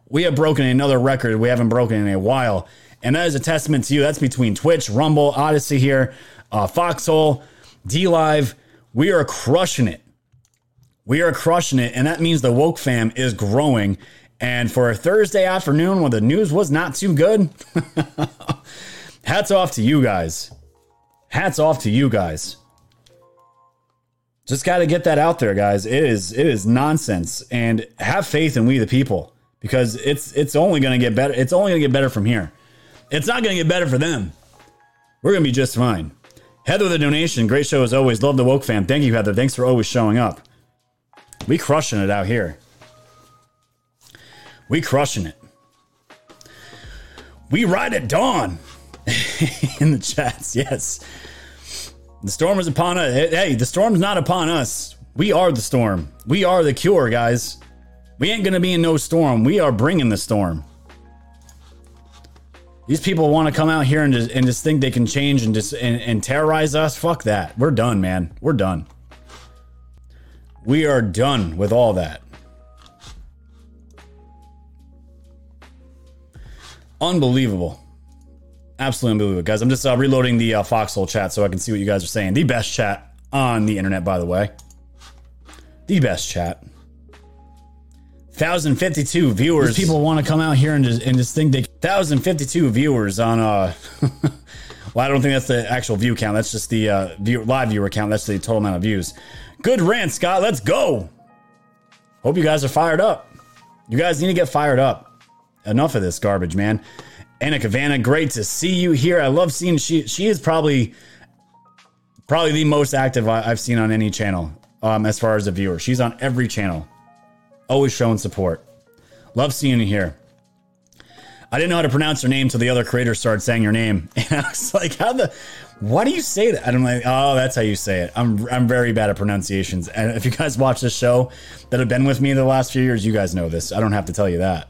We have broken another record we haven't broken in a while. And that is a testament to you. That's between Twitch, Rumble, Odysee here, uh, Foxhole, D Live. We are crushing it. We are crushing it. And that means the woke fam is growing. And for a Thursday afternoon when the news was not too good, [LAUGHS] hats off to you guys. Hats off to you guys. Just got to get that out there, guys. It is it is nonsense, and have faith in we the people because it's it's only going to get better. It's only going to get better from here. It's not going to get better for them. We're going to be just fine. Heather, the donation. Great show as always. Love the woke fam. Thank you, Heather. Thanks for always showing up. We crushing it out here. We crushing it. We ride at dawn [LAUGHS] in the chats. Yes. The storm is upon us. Hey, the storm's not upon us. We are the storm. We are the cure, guys. We ain't going to be in no storm. We are bringing the storm. These people want to come out here and just, and just think they can change and just and, and terrorize us. Fuck that. We're done, man. We're done. We are done with all that. Unbelievable. Absolutely unbelievable, guys. I'm just uh, reloading the uh, Foxhole chat so I can see what you guys are saying. The best chat on the internet, by the way. The best chat. 1,052 viewers. These people want to come out here and just, and just think they. 1,052 viewers on. uh [LAUGHS] Well, I don't think that's the actual view count. That's just the uh, view, live viewer count. That's the total amount of views. Good rant, Scott. Let's go. Hope you guys are fired up. You guys need to get fired up. Enough of this garbage, man. Anna Kavana, great to see you here. I love seeing she. She is probably probably the most active I, have seen on any channel um, as far as a viewer. She's on every channel, always showing support. Love seeing you here. I didn't know how to pronounce her name until the other creators started saying your name, [LAUGHS] and I was like, "How the? Why do you say that?" And I'm like, "Oh, that's how you say it." I'm I'm very bad at pronunciations, and if you guys watch this show that have been with me the last few years, you guys know this. I don't have to tell you that.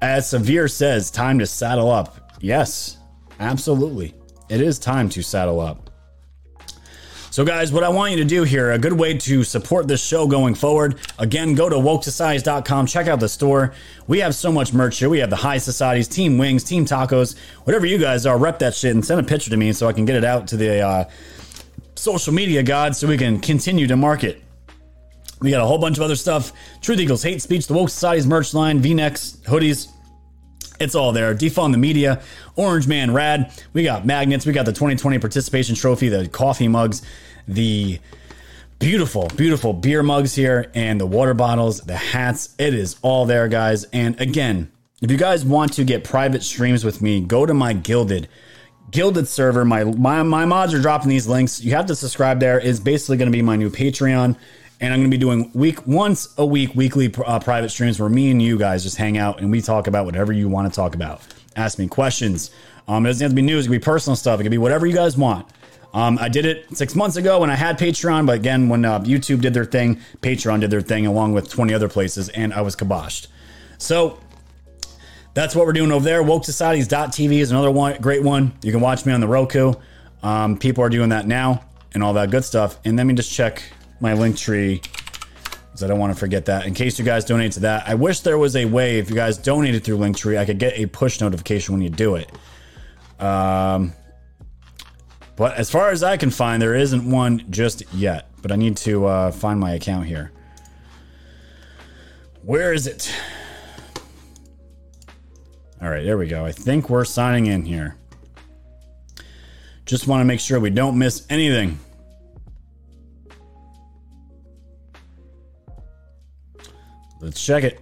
As Severe says, time to saddle up. Yes, absolutely, it is time to saddle up. So, guys, what I want you to do here, a good way to support this show going forward, again, go to wokesocieties.com, check out the store. We have so much merch here. We have the High Societies, Team Wings, Team Tacos, whatever you guys are, rep that shit and send a picture to me so I can get it out to the uh, social media gods so we can continue to market. We got a whole bunch of other stuff. Truth Eagles, Hate Speech, the Woke Societies merch line, V necks, hoodies. It's all there. Defund the media, Orange Man Rad. We got magnets. We got the 2020 participation trophy, the coffee mugs, the beautiful, beautiful beer mugs here, and the water bottles, the hats. It is all there, guys. And again, if you guys want to get private streams with me, go to my Guilded. Guilded server. My, my my mods are dropping these links. You have to subscribe there. It's basically going to be my new Patreon and I'm going to be doing week once a week weekly uh, private streams where me and you guys just hang out and we talk about whatever you want to talk about. Ask me questions. Um, it doesn't have to be news; it can be personal stuff. It can be whatever you guys want. Um, I did it six months ago when I had Patreon, but again, when uh, YouTube did their thing, Patreon did their thing along with 20 other places, and I was kiboshed. So that's what we're doing over there. Woke Societies.tv is another one, great one. You can watch me on the Roku. Um, people are doing that now and all that good stuff. And let me just check my link tree because I don't want to forget that. In case you guys donate to that, I wish there was a way if you guys donated through Linktree, I could get a push notification when you do it. Um, but as far as I can find, there isn't one just yet. But I need to uh, find my account here. Where is it? All right, there we go. I think we're signing in here. Just want to make sure we don't miss anything. Let's check it.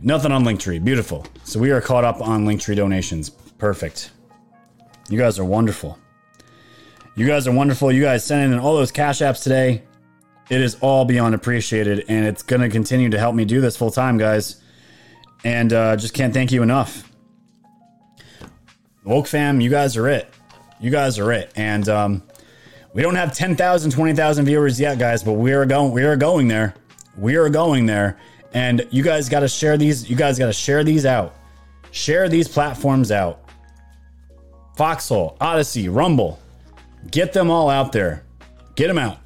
Nothing on Linktree. Beautiful. So we are caught up on Linktree donations. Perfect. You guys are wonderful. You guys are wonderful. You guys sending in all those cash apps today. It is all beyond appreciated, and it's going to continue to help me do this full time, guys. And uh, just can't thank you enough. Woke fam, you guys are it. You guys are it. And um, we don't have 10,000, 20,000 viewers yet, guys, but we are going. We are going there. We are going there. And you guys got to share these. You guys got to share these out. Share these platforms out. Foxhole, Odysee, Rumble. Get them all out there. Get them out.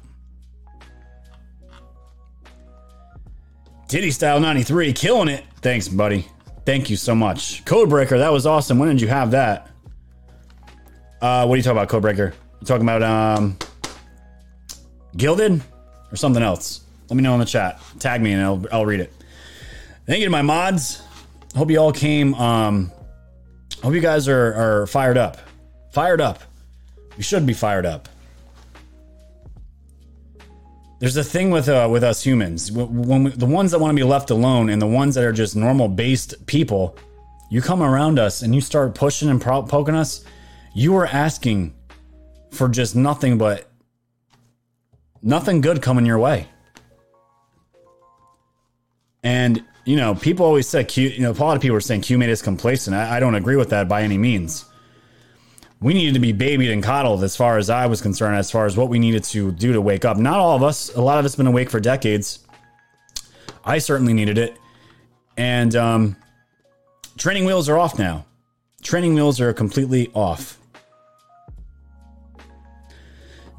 Titty Style 93, killing it. Thanks, buddy. Thank you so much. Codebreaker, that was awesome. When did you have that? Uh, what are you talking about, Codebreaker? You talking about um, Guilded or something else? Let me know in the chat. Tag me and I'll, I'll read it. Thank you to my mods. Hope you all came. Um, hope you guys are, are fired up. Fired up. You should be fired up. There's a thing with uh, with us humans. When we, the ones that want to be left alone and the ones that are just normal based people, you come around us and you start pushing and pro- poking us. You are asking for just nothing but nothing good coming your way. And you know, people always say Q. You know, a lot of people are saying Q made us complacent. I, I don't agree with that by any means. We needed to be babied and coddled, as far as I was concerned, as far as what we needed to do to wake up. Not all of us. A lot of us been awake for decades. I certainly needed it, and um, training wheels are off now. Training wheels are completely off.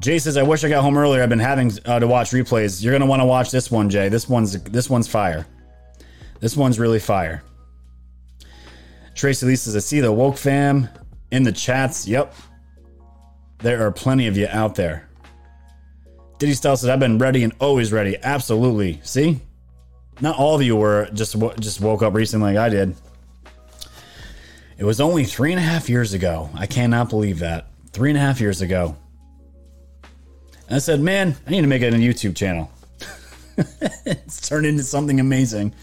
Jay says, "I wish I got home earlier. I've been having uh, to watch replays. You're gonna want to watch this one, Jay. This one's this one's fire. This one's really fire." Tracy Lee says, "I see the woke fam in the chats. Yep, there are plenty of you out there." Diddy Style says, "I've been ready and always ready. Absolutely. See, not all of you were just just woke up recently like I did. It was only three and a half years ago. I cannot believe that. Three and a half years ago." And I said, man, I need to make it a YouTube channel. [LAUGHS] it's turned into something amazing.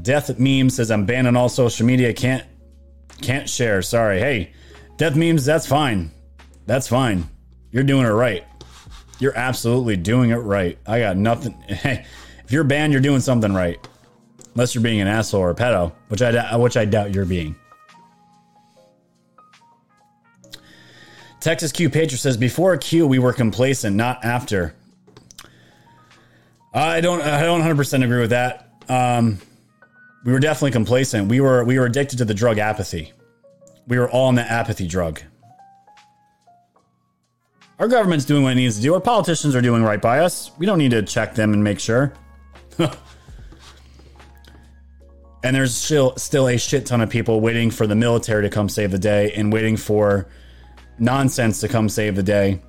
Death Meme says I'm banned on all social media. Can't can't share. Sorry. Hey, Death Memes, that's fine. That's fine. You're doing it right. You're absolutely doing it right. I got nothing. [LAUGHS] Hey, if you're banned, you're doing something right. Unless you're being an asshole or a pedo, which I which I doubt you're being. Texas Q Patriot says before Q we were complacent, not after. I don't I don't 100% agree with that. Um, we were definitely complacent. We were we were addicted to the drug apathy. We were all on the apathy drug. Our government's doing what it needs to do. Our politicians are doing right by us. We don't need to check them and make sure. [LAUGHS] and there's still still a shit ton of people waiting for the military to come save the day and waiting for nonsense to come save the day.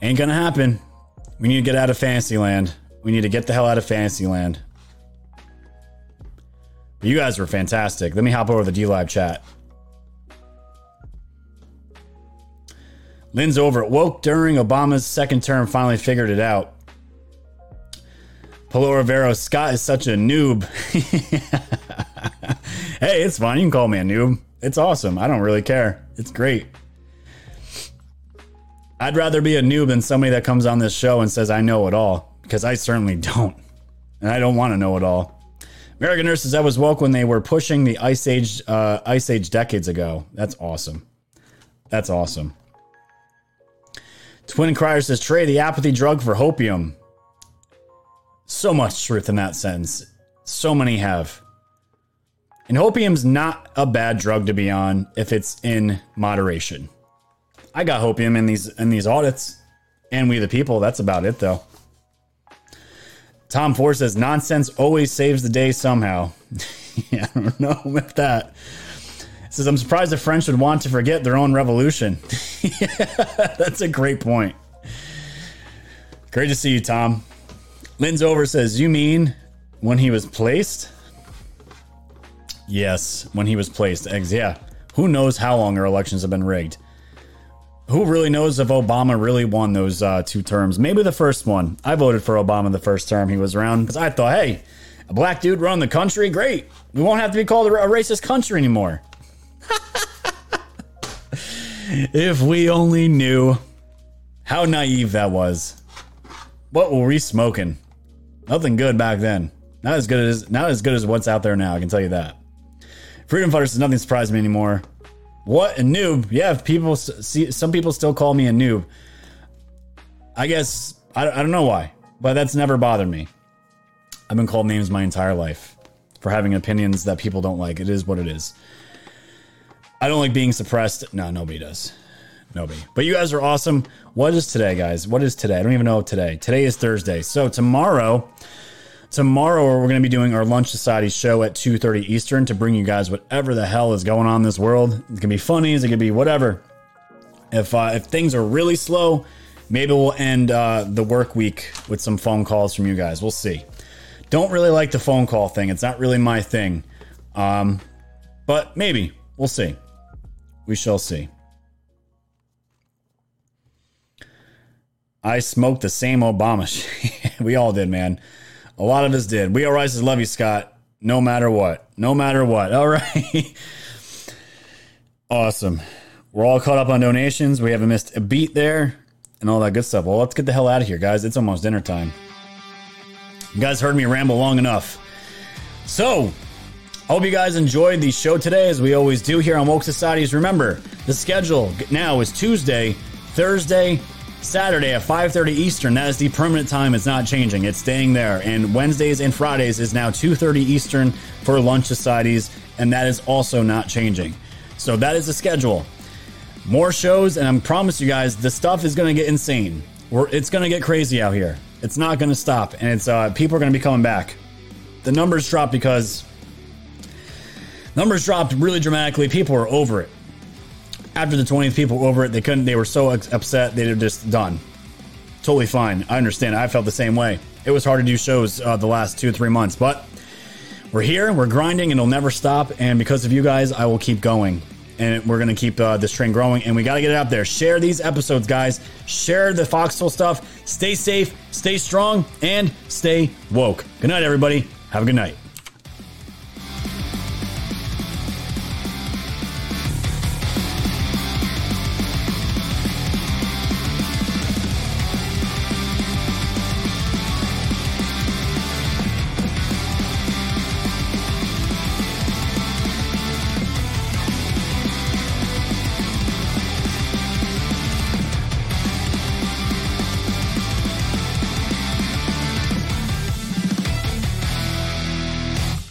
Ain't gonna happen. We need to get out of Fantasyland. We need to get the hell out of Fantasyland. You guys were fantastic. Let me hop over the D Live chat. Lynn's over. Woke during Obama's second term finally figured it out. Polo Rivero, Scott is such a noob. [LAUGHS] hey, it's fine. You can call me a noob. It's awesome. I don't really care. It's great. I'd rather be a noob than somebody that comes on this show and says I know it all because I certainly don't. And I don't want to know it all. American Nurses, I was woke when they were pushing the Ice Age, uh, Ice Age decades ago. That's awesome. That's awesome. Twin Crier says, Trey, the apathy drug for hopium. So much truth in that sentence. So many have. And hopium's not a bad drug to be on if it's in moderation. I got hopium in these in these audits, and we the people. That's about it, though. Tom Ford says nonsense always saves the day somehow. [LAUGHS] yeah, I don't know with that. Says I'm surprised the French would want to forget their own revolution. yeah, [LAUGHS] that's a great point. Great to see you, Tom. Lynn's over says, You mean when he was placed? Yes, when he was placed. Yeah. Who knows how long our elections have been rigged? Who really knows if Obama really won those uh, two terms? Maybe the first one. I voted for Obama the first term he was around because I thought, hey, a black dude run the country, great. We won't have to be called a racist country anymore. [LAUGHS] if we only knew how naive that was. What were we smoking? Nothing good back then. Not as good as not as good as what's out there now. I can tell you that. Freedom Fighter says nothing surprised me anymore. What a noob! Yeah, people see some people still call me a noob. I guess I, I don't know why, but that's never bothered me. I've been called names my entire life for having opinions that people don't like. It is what it is. I don't like being suppressed. No, nobody does. Nobody. But you guys are awesome. What is today, guys? What is today? I don't even know today. Today is Thursday. So tomorrow, tomorrow we're going to be doing our Lunch Society show at 2.30 Eastern to bring you guys whatever the hell is going on in this world. It can be funnies. It can be whatever. If, uh, if things are really slow, maybe we'll end uh, the work week with some phone calls from you guys. We'll see. Don't really like the phone call thing. It's not really my thing. Um, but maybe. We'll see. We shall see. I smoked the same Obama [LAUGHS] we all did, man. A lot of us did. We all rises love you, Scott. No matter what. No matter what. [LAUGHS] All right. awesome. We're all caught up on donations. We haven't missed a beat there and all that good stuff. Well, let's get the hell out of here, guys. It's almost dinner time. You guys heard me ramble long enough. So, I hope you guys enjoyed the show today, as we always do here on Woke Societies. Remember, the schedule now is Tuesday, Thursday, Saturday at 5:30 Eastern. That is the permanent time. It's not changing. It's staying there. And Wednesdays and Fridays is now 2:30 Eastern for lunch societies, and that is also not changing. So that is the schedule. More shows, and I promise you guys, the stuff is going to get insane. We're, it's going to get crazy out here. It's not going to stop, and it's uh, people are going to be coming back. The numbers dropped because numbers dropped really dramatically. People were over it after the 20th people over it. They couldn't they were so upset they were just done. Totally fine. I understand. I felt the same way. It was hard to do shows uh, the last two three months but we're here we're grinding and it'll never stop and because of you guys i will keep going. And we're gonna keep uh, this train growing and we gotta get it out there. Share these episodes guys. Share the foxhole stuff. Stay safe stay strong and stay woke. Good night everybody. Have a good night